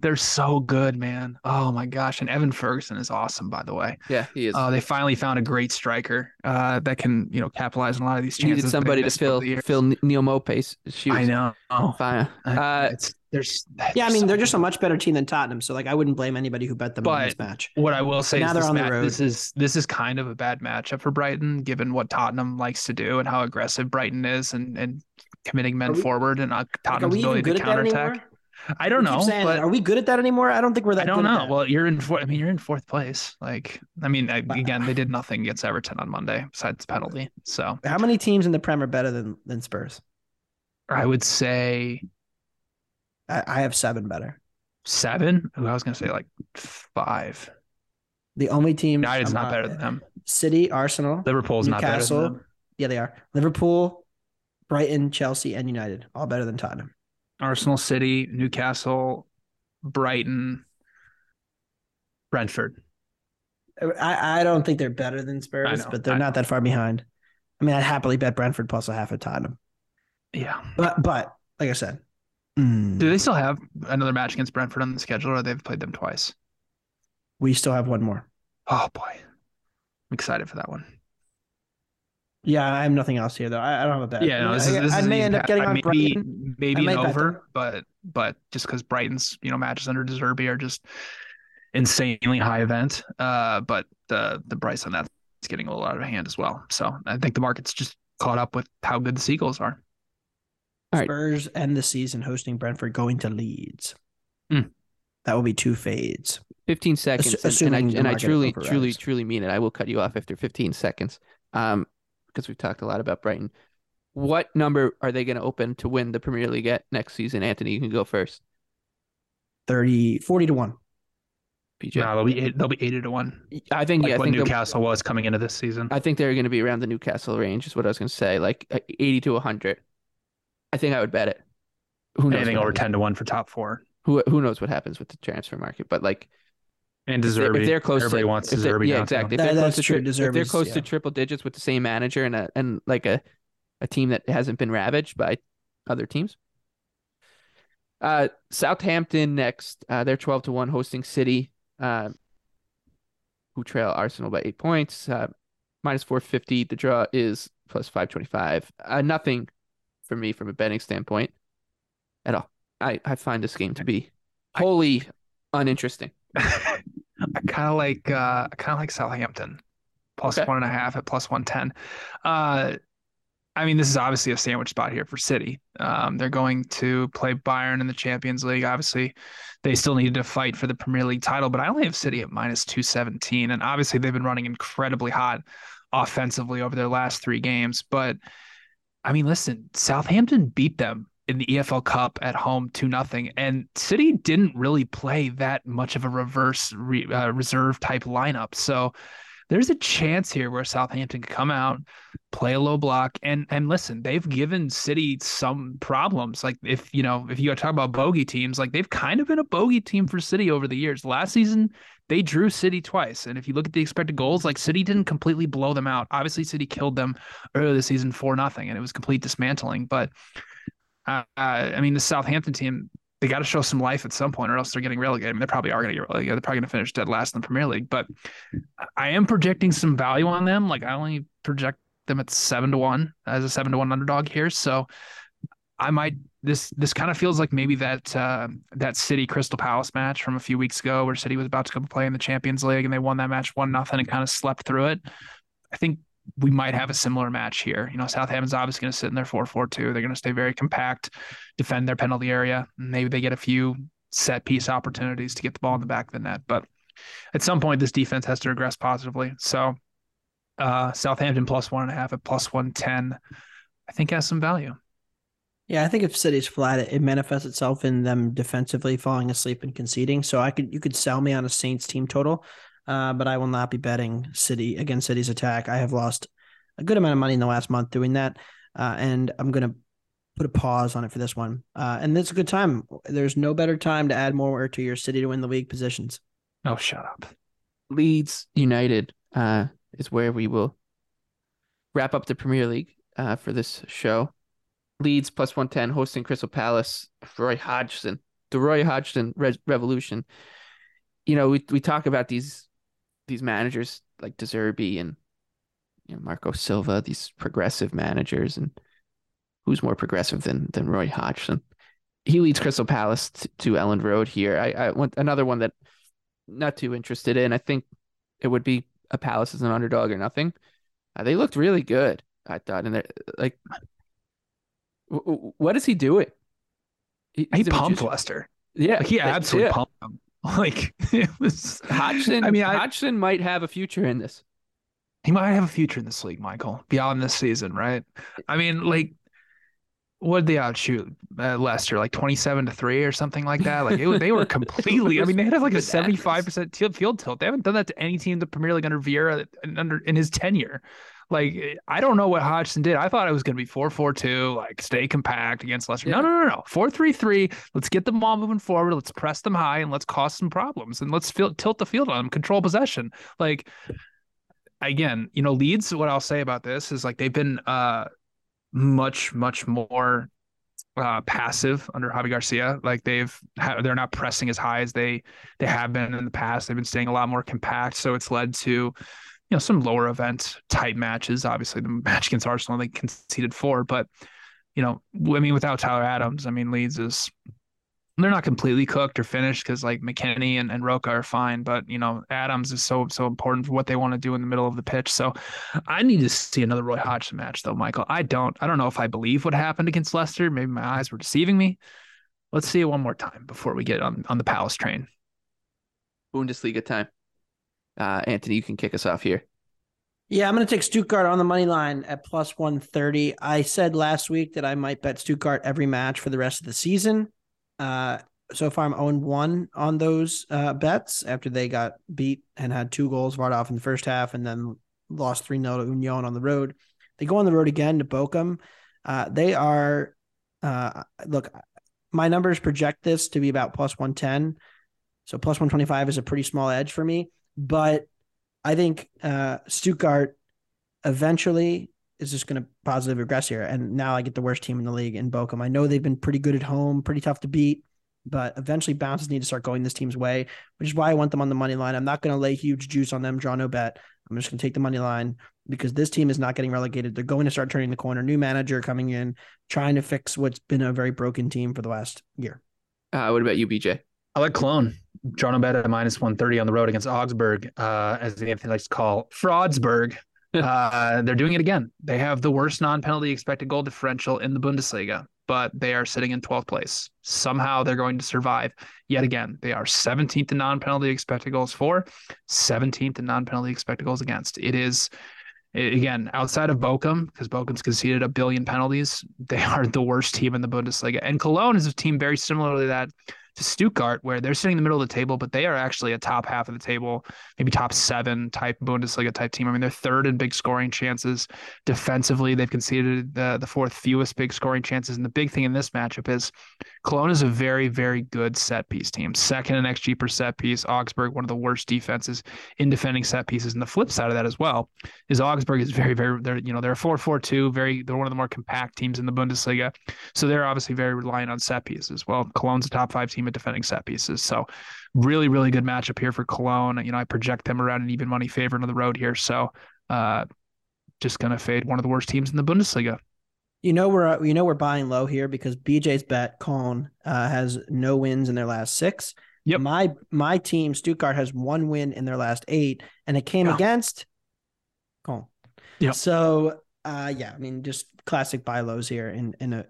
they're so good, man. Oh my gosh! And Evan Ferguson is awesome, by the way. Yeah, he is. Uh, they finally found a great striker uh, that can you know capitalize on a lot of these chances. Needed somebody to fill fill Neal Maupay's shoes. I know. Fine. Uh, it's there's yeah, I mean they're just a much better team than Tottenham, so like I wouldn't blame anybody who bet them But in this match. What I will say now is they're this, on the road. this is this is kind of a bad matchup for Brighton, given what Tottenham likes to do and how aggressive Brighton is, and and committing men we- forward and uh, Tottenham's we even ability good to at that counterattack. I don't know, saying, but are we good at that anymore? I don't think we're that. I don't good at know. that. Well, you're in. four- I mean, you're in fourth place. Like, I mean, I, again, they did nothing against Everton on Monday besides penalty. So How many teams in the Prem are better than than Spurs? I would say I, I have seven better. seven. Ooh, I was gonna say like five. The only team United's not better than them. City, Arsenal, Liverpool's not better than Newcastle. them. Yeah, they are. Liverpool, Brighton, Chelsea, and United, all better than Tottenham. Arsenal, City, Newcastle, Brighton, Brentford. I, I don't think they're better than Spurs, know, but they're I not that far behind. I mean, I'd happily bet Brentford plus a half at Tottenham. Yeah. But but like I said, mm, Do they still have another match against Brentford on the schedule, or they've played them twice? we still have one more. Oh boy, I'm excited for that one. Yeah, I have nothing else here though. I, I don't have a bet. Yeah, no, this is I, this I is may end up getting on maybe Brighton. maybe an over, but but just because Brighton's you know matches under De Zerbi are just insanely high event. Uh, but the the price on that's getting a little out of hand as well. So I think the market's just caught up with how good the Seagulls are. All right. Spurs end the season hosting Brentford, going to Leeds. Hmm. That will be two fades. 15 seconds and- and, I, and I truly overrides. truly truly mean it i will cut you off after 15 seconds um because we've talked a lot about brighton what number are they going to open to win the premier league at next season anthony you can go first 30, 40 to one. BJ No, they'll be eight, they'll be eighty to one, i think like yeah i what think Newcastle was coming into this season. i think they're going to be around the newcastle range is what i was going to say like uh, 80 to 100 i think i would bet it who knows Anything over happens. ten to one for top four. who, who knows what happens with the transfer market but like And if they're, De Zerbi, if they're close everybody to, wants if they're- De Zerbi yeah exactly if That- they're close that's to true. tri- if they're De Zerbi's- close to triple digits with the same manager and a and like a a team that hasn't been ravaged by other teams. Uh, Southampton next. Uh, they're twelve to one hosting City, uh, who trail Arsenal by eight points. Uh, minus four fifty. The draw is plus five twenty five. Uh, nothing for me from a betting standpoint at all. I I find this game to be wholly uninteresting. I kind of like uh, I kind of like Southampton plus Okay. one and a half at plus one ten. Uh, I mean, this is obviously a sandwich spot here for City. Um, they're going to play Bayern in the Champions League. Obviously, they still need to fight for the Premier League title, but I only have City at minus two seventeen, and obviously they've been running incredibly hot offensively over their last three games. But I mean, listen, Southampton beat them in the EFL Cup at home two nothing, and City didn't really play that much of a reverse re, uh, reserve type lineup. So there's a chance here where Southampton could come out, play a low block, and and listen, they've given City some problems. Like if you know if you talk about bogey teams, like they've kind of been a bogey team for City over the years. Last season they drew City twice, and if you look at the expected goals, like City didn't completely blow them out. Obviously, City killed them earlier this season for nothing, and it was complete dismantling. But uh, I mean, the Southampton team, they got to show some life at some point, or else they're getting relegated. I mean, they probably are going to get relegated. They're probably going to finish dead last in the Premier League. But I am projecting some value on them. Like I only project them at seven to one as a seven to one underdog here. So I might this this kind of feels like maybe that uh, that City Crystal Palace match from a few weeks ago, where City was about to come play in the Champions League and they won that match one nothing and kind of slept through it. I think we might have a similar match here. You know, Southampton's obviously going to sit in their 4 4 2. They're going to stay very compact, defend their penalty area. Maybe they get a few set piece opportunities to get the ball in the back of the net. But at some point, this defense has to regress positively. So, uh, Southampton plus one and a half at plus 110, I think has some value. Yeah, I think if City's flat, it, it manifests itself in them defensively falling asleep and conceding. So I could you could sell me on a Saints team total, uh, but I will not be betting City against City's attack. I have lost a good amount of money in the last month doing that, uh, and I'm gonna put a pause on it for this one. Uh, and it's a good time. There's no better time to add more to your City to win the league positions. Oh, shut up. Leeds United. uh, is where we will wrap up the Premier League uh, for this show. Leeds plus 110 hosting Crystal Palace. Roy Hodgson, the Roy Hodgson Re- revolution. You know, we we talk about these these managers like De Zerbi and you know, Marco Silva, these progressive managers, and who's more progressive than than Roy Hodgson? He leads Crystal Palace t- to Elland Road here. I, I want another one that not too interested in. I think it would be a Palace as an underdog or nothing. Uh, they looked really good, I thought, and they're like, w- w- what is he doing? He, he pumped Leicester. Yeah, like, he absolutely yeah. pumped them. Like it was Hodgson. I mean, I, Hodgson might have a future in this. He might have a future in this league, Michael, beyond this season, right? I mean, like, what did they outshoot uh, Leicester? Like twenty-seven to three or something like that. Like it, they were completely. I mean, they had like a seventy-five percent field tilt. They haven't done that to any team in the Premier League under Vieira under in his tenure. Like I don't know what Hodgson did. I thought it was going to be four four two, like stay compact against Leicester. Yeah. No, no, no, no. Four three three. Let's get the ball moving forward. Let's press them high and let's cause some problems and let's feel, tilt the field on them, control possession. Like again, you know, Leeds. What I'll say about this is like they've been uh much much more uh, passive under Javi Garcia. Like they've they're not pressing as high as they they have been in the past. They've been staying a lot more compact. So it's led to you know some lower event type matches. Obviously, the match against Arsenal they conceded four, but you know, I mean, without Tyler Adams, I mean, Leeds is they're not completely cooked or finished because like McKennie and, and Roca are fine, but you know, Adams is so so important for what they want to do in the middle of the pitch. So I need to see another Roy Hodgson match though, Michael. I don't I don't know if I believe what happened against Leicester. Maybe my eyes were deceiving me. Let's see it one more time before we get on, on the Palace train. Bundesliga time. Uh, Anthony, you can kick us off here. Yeah, I'm going to take Stuttgart on the money line at plus 130. I said last week that I might bet Stuttgart every match for the rest of the season. Uh, so far, I'm 0 1 on those uh, bets after they got beat and had two goals right off in the first half and then lost 3 0 to Union on the road. They go on the road again to Bochum. Uh, they are, uh, look, my numbers project this to be about plus 110. So plus 125 is a pretty small edge for me. But I think uh, Stuttgart eventually is just going to positively regress here. And now I get the worst team in the league in Bochum. I know they've been pretty good at home, pretty tough to beat, but eventually bounces need to start going this team's way, which is why I want them on the money line. I'm not going to lay huge juice on them, draw no bet. I'm just going to take the money line because this team is not getting relegated. They're going to start turning the corner. New manager coming in, trying to fix what's been a very broken team for the last year. Uh, what about you, BJ? I like Cologne. No bet at minus 130 on the road against Augsburg, uh, as Anthony likes to call Fraudsburg uh, they're doing it again. They have the worst non-penalty expected goal differential in the Bundesliga, but they are sitting in 12th place. Somehow they're going to survive yet again. They are 17th in non-penalty expected goals for, 17th in non-penalty expected goals against. It is again outside of Bochum because Bochum's conceded a billion penalties. They are the worst team in the Bundesliga, and Cologne is a team very similar to that to Stuttgart, where they're sitting in the middle of the table, but they are actually a top half of the table, maybe top seven type Bundesliga type team. I mean, they're third in big scoring chances. Defensively, they've conceded the, the fourth fewest big scoring chances. And the big thing in this matchup is Cologne is a very, very good set piece team. Second in XG per set piece. Augsburg, one of the worst defenses in defending set pieces. And the flip side of that as well is Augsburg is very, very, they're, you know, they're a 4 4 2, very, they're one of the more compact teams in the Bundesliga. So they're obviously very reliant on set pieces. Well, Cologne's a top five team team at defending set pieces. So really, really good matchup here for Cologne. You know, I project them around an even money favorite on the road here. So uh, just gonna fade one of the worst teams in the Bundesliga. You know we're you know we're buying low here because BJ's bet Cologne uh, has no wins in their last six. Yep. My my team Stuttgart has one win in their last eight, and it came against Cologne. Yeah. So uh, yeah, I mean just classic buy lows here in in a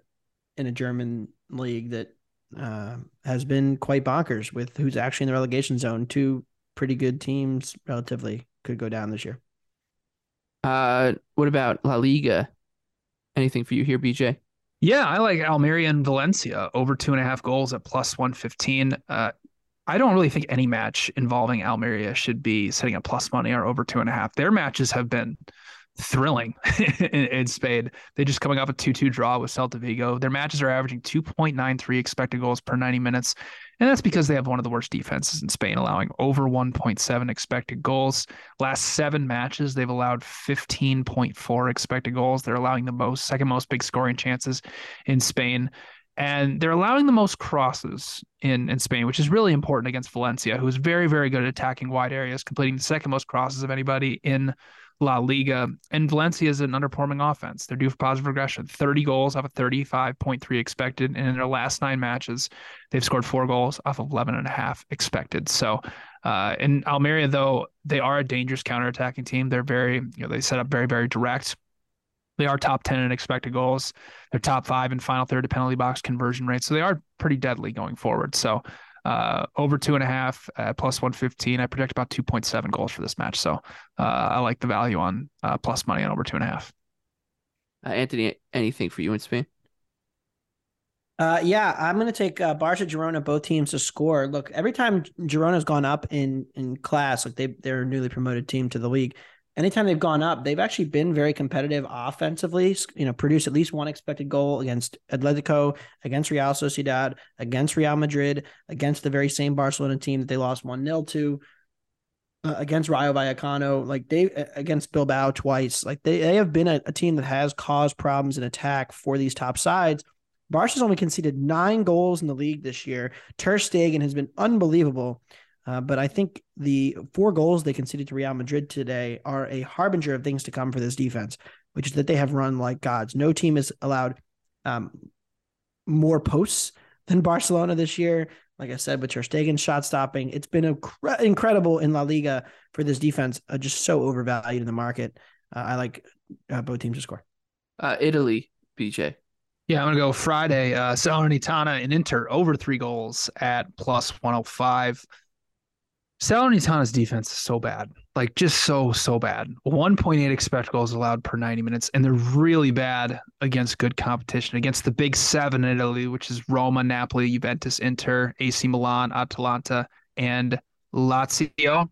in a German league that uh, has been quite bonkers with who's actually in the relegation zone. Two pretty good teams, relatively, could go down this year. Uh, what about La Liga? Anything for you here, BJ? Yeah, I like Almeria and Valencia over two and a half goals at plus 115. Uh, I don't really think any match involving Almeria should be sitting at plus money or over two and a half. Their matches have been thrilling in, in, Spain. They just coming off a 2-2 draw with Celta Vigo. Their matches are averaging 2.93 expected goals per 90 minutes. And that's because they have one of the worst defenses in Spain, allowing over 1.7 expected goals. Last seven matches, they've allowed 15.4 expected goals. They're allowing the most, second most big scoring chances in Spain. And they're allowing the most crosses in, in Spain, which is really important against Valencia, who is very, very good at attacking wide areas, completing the second most crosses of anybody in La Liga. And Valencia is an underperforming offense. They're due for positive regression. 30 goals off of 35.3 expected. And in their last nine matches, they've scored four goals off of 11 and a half expected. So uh, in Almeria, though, they are a dangerous counterattacking team. They're very, you know, they set up very, very direct. They are top 10 in expected goals. They're top five in final third to penalty box conversion rate. So they are pretty deadly going forward. So uh, over two and a half, uh, plus 115. I project about 2.7 goals for this match. So uh, I like the value on uh, plus money on over two and a half. Uh, Anthony, anything for you in Spain? Uh, yeah, I'm going to take uh, Barca, Girona, both teams to score. Look, every time Girona's gone up in in class, like they they're a newly promoted team to the league anytime they've gone up, they've actually been very competitive offensively. You know, produced at least one expected goal against Atletico, against Real Sociedad, against Real Madrid, against the very same Barcelona team that they lost one 0 to. Uh, against Rayo Vallecano, like they against Bilbao twice, like they, they have been a, a team that has caused problems in attack for these top sides. Barca's only conceded nine goals in the league this year. Ter Stegen has been unbelievable. Uh, but I think the four goals they conceded to Real Madrid today are a harbinger of things to come for this defense, which is that they have run like gods. No team has allowed um, more posts than Barcelona this year. Like I said, with Ter Stegen shot stopping, it's been incre- incredible in La Liga for this defense. Uh, just so overvalued in the market. Uh, I like uh, both teams to score. Uh, Italy, BJ. Yeah, I'm gonna go Friday. Uh, Salernitana and Inter over three goals at plus 105. Salernitana's defense is so bad, like just so so bad. 1.8 expected goals allowed per 90 minutes, and they're really bad against good competition, against the big seven in Italy, which is Roma, Napoli, Juventus, Inter, AC Milan, Atalanta, and Lazio.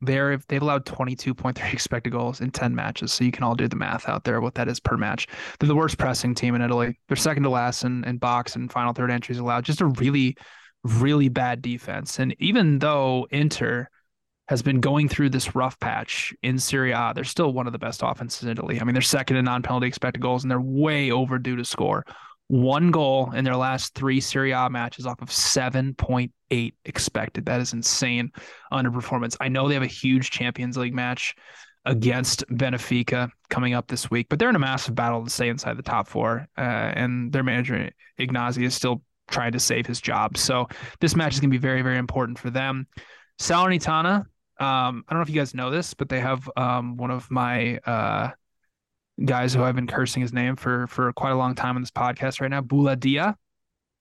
They're they've allowed 22.3 expected goals in 10 matches, so you can all do the math out there what that is per match. They're the worst pressing team in Italy. They're second to last in, in box and final third entries allowed. Just a really really bad defense. And even though Inter has been going through this rough patch in Serie A, they're still one of the best offenses in Italy. I mean, they're second in non-penalty expected goals, and they're way overdue to score. One goal in their last three Serie A matches off of 7.8 expected. That is insane underperformance. I know they have a huge Champions League match against Benfica coming up this week, but they're in a massive battle to stay inside the top four. Uh, and their manager, Inzaghi, is still trying to save his job. So this match is going to be very, very important for them. Salernitana, um, I don't know if you guys know this, but they have um, one of my uh, guys who I've been cursing his name for for quite a long time on this podcast right now, Boulaye Dia,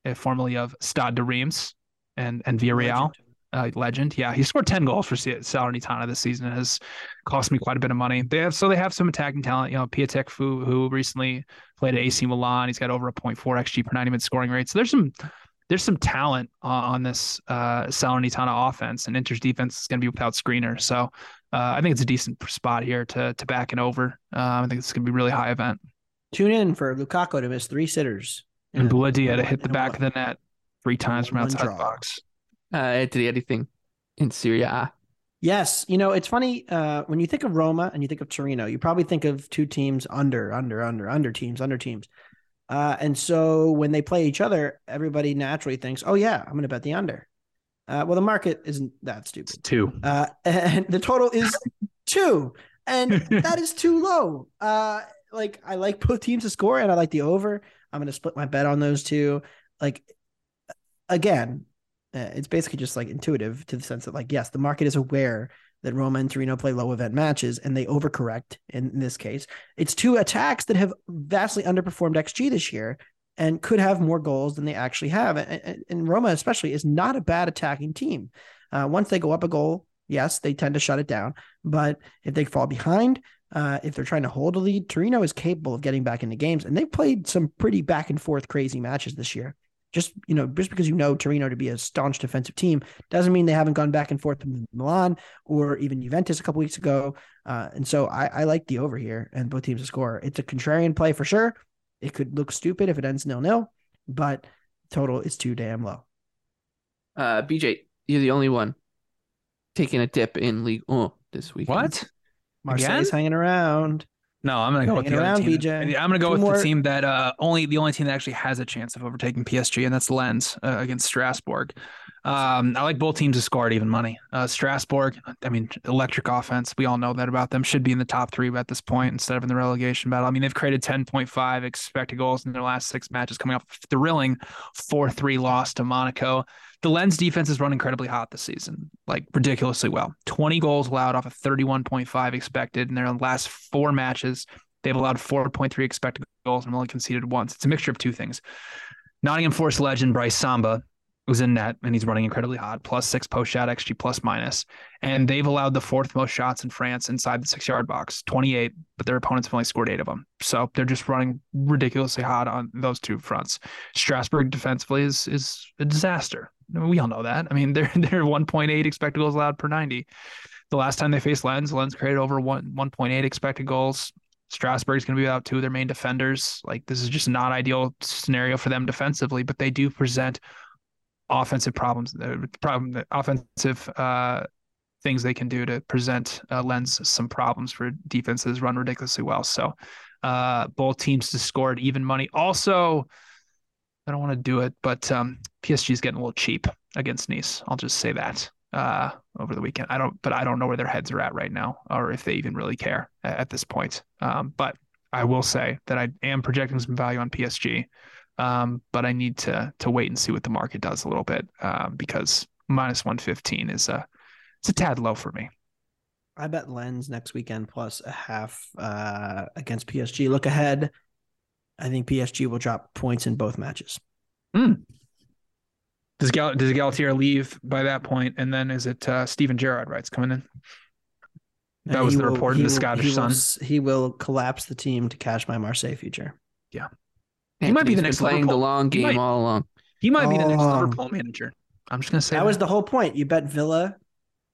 uh, formerly of Stade de Reims and and Villarreal. Legend uh, legend. Yeah, he scored 10 goals for Salernitana this season. It has cost me quite a bit of money. They have so they have some attacking talent. You know, Piatek Fu, who recently played at AC Milan. He's got over a 0.4 xG per 90 minute scoring rate. So there's some there's some talent uh, on this uh, Salernitana offense, and Inter's defense is going to be without Skriniar. So uh, I think it's a decent spot here to to back and over. Um, I think it's going to be a really high event. Tune in for Lukaku to miss three sitters and Boulaye Dia to hit the back of the net three times from outside the box. Uh, Anthony, anything in Serie A? Yes, you know it's funny uh, when you think of Roma and you think of Torino, you probably think of two teams under, under, under, under teams, under teams, uh, and so when they play each other, everybody naturally thinks, "Oh yeah, I'm going to bet the under." Uh, well, the market isn't that stupid. It's two, uh, and the total is two, and that is too low. Uh, like I like both teams to score, and I like the over. I'm going to split my bet on those two. Like again, uh, it's basically just like intuitive to the sense that like yes the market is aware that Roma and Torino play low event matches and they overcorrect in, in this case. It's two attacks that have vastly underperformed XG this year and could have more goals than they actually have. And, and Roma especially is not a bad attacking team. Uh, once they go up a goal, yes, they tend to shut it down. But if they fall behind, uh, if they're trying to hold a lead, Torino is capable of getting back into games, and they've played some pretty back and forth crazy matches this year. Just you know just because you know Torino to be a staunch defensive team doesn't mean they haven't gone back and forth with Milan or even Juventus a couple weeks ago. Uh, and so I, I like the over here and both teams to score. It's a contrarian play for sure. It could look stupid if it ends nil nil, but total is too damn low. Uh, BJ, you're the only one taking a dip in League Oh this week. What? Marseille's Again? hanging around. No, I'm gonna go with the around, team. BJ. I'm gonna go Two with more- the team that uh only the only team that actually has a chance of overtaking PSG, and that's Lens uh, against Strasbourg. Um, I like both teams to score at even money. Uh, Strasbourg, I mean, electric offense. We all know that about them. Should be in the top three at this point instead of in the relegation battle. I mean, they've created 10.5 expected goals in their last six matches, coming off a thrilling 4-3 loss to Monaco. The Lens defense has run incredibly hot this season, like ridiculously well. 20 goals allowed off of 31.5 expected in their last four matches. They've allowed 4.3 expected goals and only conceded once. It's a mixture of two things. Nottingham Forest legend Brice Samba was in net and he's running incredibly hot, plus six post shot XG plus minus. And they've allowed the fourth most shots in France inside the six yard box, 28, but their opponents have only scored eight of them. So they're just running ridiculously hot on those two fronts. Strasbourg defensively is is a disaster. We all know that. I mean, they're they're 1.8 expected goals allowed per 90. The last time they faced Lens, Lens created over one 1.8 expected goals. Strasbourg's going to be without two of their main defenders. Like this is just not ideal scenario for them defensively, but they do present offensive problems, the problem, the offensive uh, things they can do to present uh, Lens some problems for defenses run ridiculously well. So uh, both teams to score at even money. Also, I don't want to do it, but um, PSG is getting a little cheap against Nice. I'll just say that uh, over the weekend. I don't, but I don't know where their heads are at right now, or if they even really care at, at this point. Um, but I will say that I am projecting some value on PSG, um, but I need to to wait and see what the market does a little bit um, because minus one fifteen is a it's a tad low for me. I bet Lens next weekend plus a half uh, against PSG. Look ahead. I think PSG will drop points in both matches. Mm. Does Gal- does Galtier leave by that point, and then is it uh, Steven Gerrard rights coming in? That was the will- report in the will- Scottish he Sun. He will collapse the team to cash my Marseille future. Yeah, he might be the next playing the long game might- all along. He might be the next Oh. Liverpool manager. I'm just gonna say that was the whole point. You bet Villa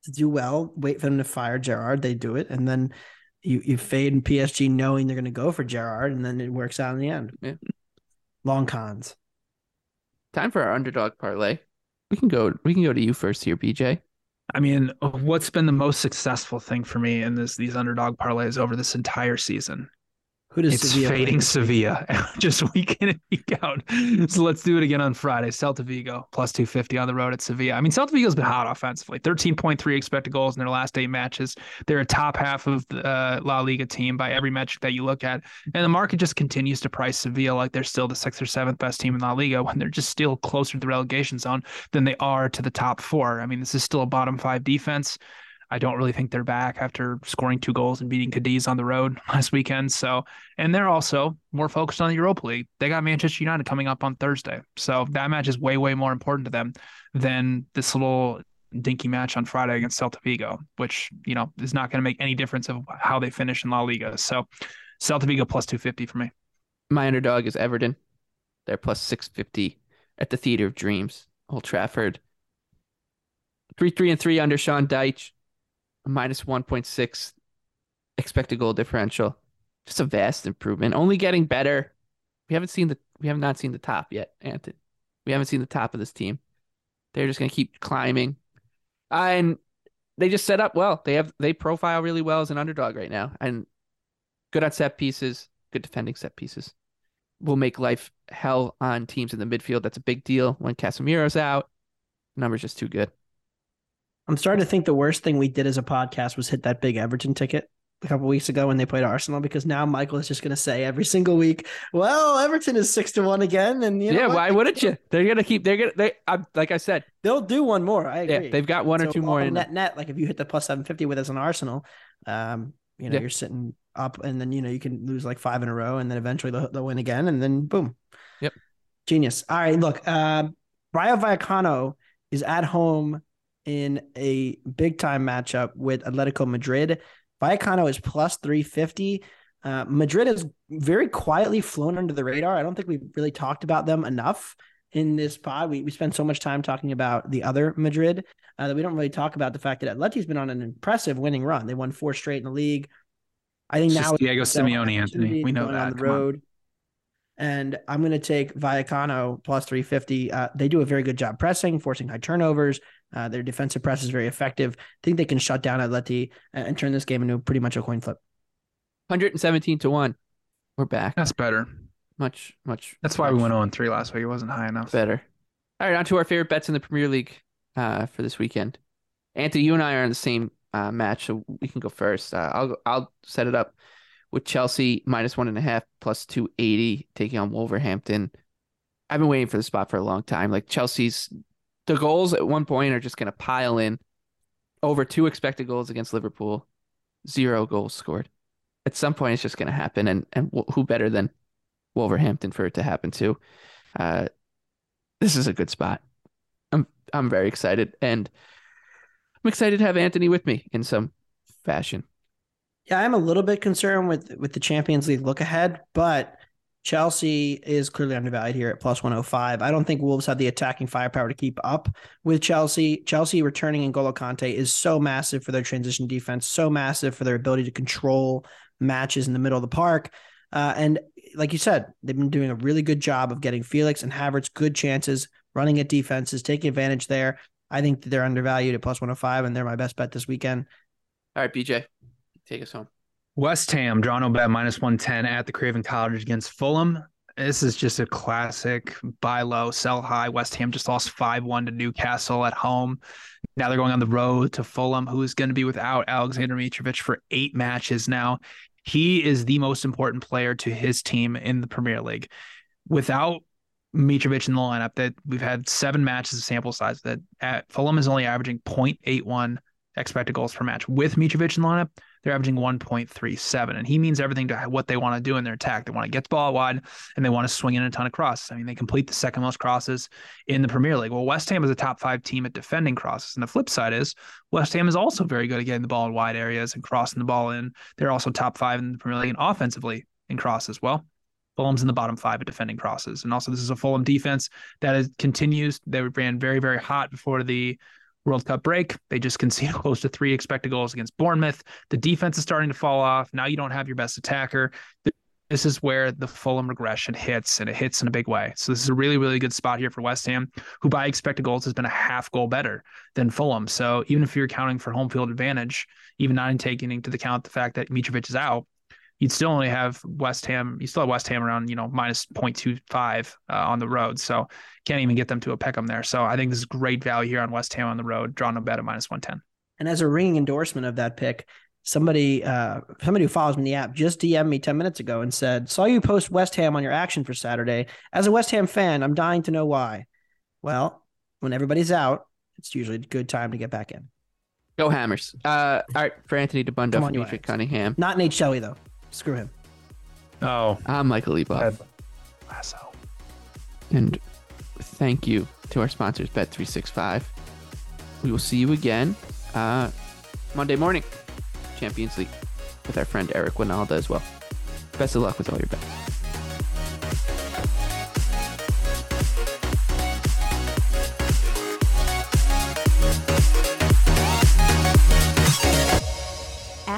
to do well, wait for them to fire Gerrard, they do it, and then you you fade in PSG knowing they're going to go for Gerrard, and then it works out in the end. Yeah. Long cons. Time for our underdog parlay. We can go. We can go to you first here, BJ. I mean, what's been the most successful thing for me in this these underdog parlays over this entire season? Who does It's Sevilla fading? Sevilla just week in and week out. So let's do it again on Friday. Celta Vigo plus 250 on the road at Sevilla. I mean, Celta Vigo's been hot offensively. 13.3 expected goals in their last eight matches. They're a top half of the uh, La Liga team by every metric that you look at. And the market just continues to price Sevilla like they're still the sixth or seventh best team in La Liga when they're just still closer to the relegation zone than they are to the top four. I mean, this is still a bottom five defense. I don't really think they're back after scoring two goals and beating Cadiz on the road last weekend. So, and they're also more focused on the Europa League. They got Manchester United coming up on Thursday. So that match is way, way more important to them than this little dinky match on Friday against Celta Vigo, which, you know, is not going to make any difference of how they finish in La Liga. So Celta Vigo plus 250 for me. My underdog is Everton. They're plus six fifty at the Theater of Dreams, Old Trafford. Three three and three under Sean Dyche, minus one point six expected goal differential. Just a vast improvement. Only getting better. We haven't seen the we have not seen the top yet, Anthony. We haven't seen the top of this team. They're just gonna keep climbing. and they just set up well. They have they profile really well as an underdog right now. And good on set pieces, good defending set pieces. Will make life hell on teams in the midfield. That's a big deal when Casemiro's out. Numbers just too good. I'm starting to think the worst thing we did as a podcast was hit that big Everton ticket a couple weeks ago when they played Arsenal because now Michael is just going to say every single week, "Well, Everton is six to one again," and you know yeah, why wouldn't you? They're gonna keep. They're gonna. They. I, like I said, They'll do one more. I yeah, they've got one or two more in. net net. Like if you hit the plus seven fifty with us on Arsenal, um, you know Yeah. you're sitting up, and then you know you can lose like five in a row, and then eventually they'll, they'll win again, and then boom. Yep. Genius. All right, look, uh, Rayo Vallecano is at home in a big time matchup with Atletico Madrid. Vallecano is plus three fifty. Uh, Madrid has very quietly flown under the radar. I don't think we've really talked about them enough. in this pod. We, we spend so much time talking about the other Madrid uh, that we don't really talk about the fact that Atleti's been on an impressive winning run. They won four straight in the league. I think It's now Diego Simeone, Anthony. We know that. on the Come on. road. And I'm going to take Vallecano plus 350. Uh, they do a very good job pressing, forcing high turnovers. Uh, their defensive press is very effective. I think they can shut down Atleti and, and turn this game into pretty much a coin flip. 117 to 1. We're back. That's better. Much, much. That's why we much went on three last week. It wasn't high enough. better. All right, on to our favorite bets in the Premier League uh, for this weekend. Anthony, you and I are in the same uh, match, so we can go first. Uh, I'll I'll set it up with Chelsea minus one and a half plus two eighty taking on Wolverhampton. I've been waiting for the spot for a long time. Like Chelsea's, the goals at one point are just going to pile in. Over two expected goals against Liverpool, zero goals scored. At some point, it's just going to happen, and and who better than Wolverhampton for it to happen to? Uh, this is a good spot. I'm I'm very excited, and I'm excited to have Anthony with me in some fashion. Yeah, I'm a little bit concerned with with the Champions League look ahead, but Chelsea is clearly undervalued here at plus 105. I don't think Wolves have the attacking firepower to keep up with Chelsea. Chelsea returning N'Golo Kante is so massive for their transition defense, so massive for their ability to control matches in the middle of the park. Uh, and like you said, they've been doing a really good job of getting Felix and Havertz good chances, running at defenses, taking advantage there. I think they're undervalued at plus 105, and they're my best bet this weekend. All right, BJ, take us home. West Ham, draw no bet minus 110 at the Craven Cottage against Fulham. This is just a classic buy low, sell high. West Ham just lost 5 1 to Newcastle at home. Now they're going on the road to Fulham, who is going to be without Alexander Mitrovic for eight matches now. He is the most important player to his team in the Premier League. Without Mitrovic in the lineup, that we've had seven matches of sample size that at Fulham is only averaging 0.81 expected goals per match. With Mitrovic in the lineup, they're averaging 1.37. And he means everything to what they want to do in their attack. They want to get the ball wide and they want to swing in a ton of crosses. I mean, they complete the second most crosses in the Premier League. Well, West Ham is a top five team at defending crosses. And the flip side is West Ham is also very good at getting the ball in wide areas and crossing the ball in. They're also top five in the Premier League and offensively in crosses. Well, Fulham's in the bottom five at defending crosses. And also, this is a Fulham defense that is, continues. They ran very, very hot before the World Cup break. They just conceded close to three expected goals against Bournemouth. The defense is starting to fall off. Now you don't have your best attacker. This is where the Fulham regression hits, and it hits in a big way. So this is a really, really good spot here for West Ham, who by expected goals has been a half goal better than Fulham. So even if you're accounting for home field advantage, even not taking into account the fact that Mitrovic is out, you'd still only have West Ham. You still have West Ham around, you know, minus 0.25 uh, on the road. So can't even get them to a pick 'em there. So I think this is great value here on West Ham on the road. Draw no bet at minus 110. And as a ringing endorsement of that pick, somebody uh, somebody who follows me in the app just DM'd me 10 minutes ago and said, Saw you post West Ham on your action for Saturday. As a West Ham fan, I'm dying to know why. Well, when everybody's out, it's usually a good time to get back in. Go Hammers. Uh, all right, for Anthony Dabbundo, Come for on, you Dimitri Ajax. Cunningham. Not Nate Shelley, though. Screw him. Oh, I'm Michael Leboff. Lasso. And thank you to our sponsors, Bet365. We will see you again uh, Monday morning, Champions League, with our friend Eric Wynalda as well. Best of luck with all your bets.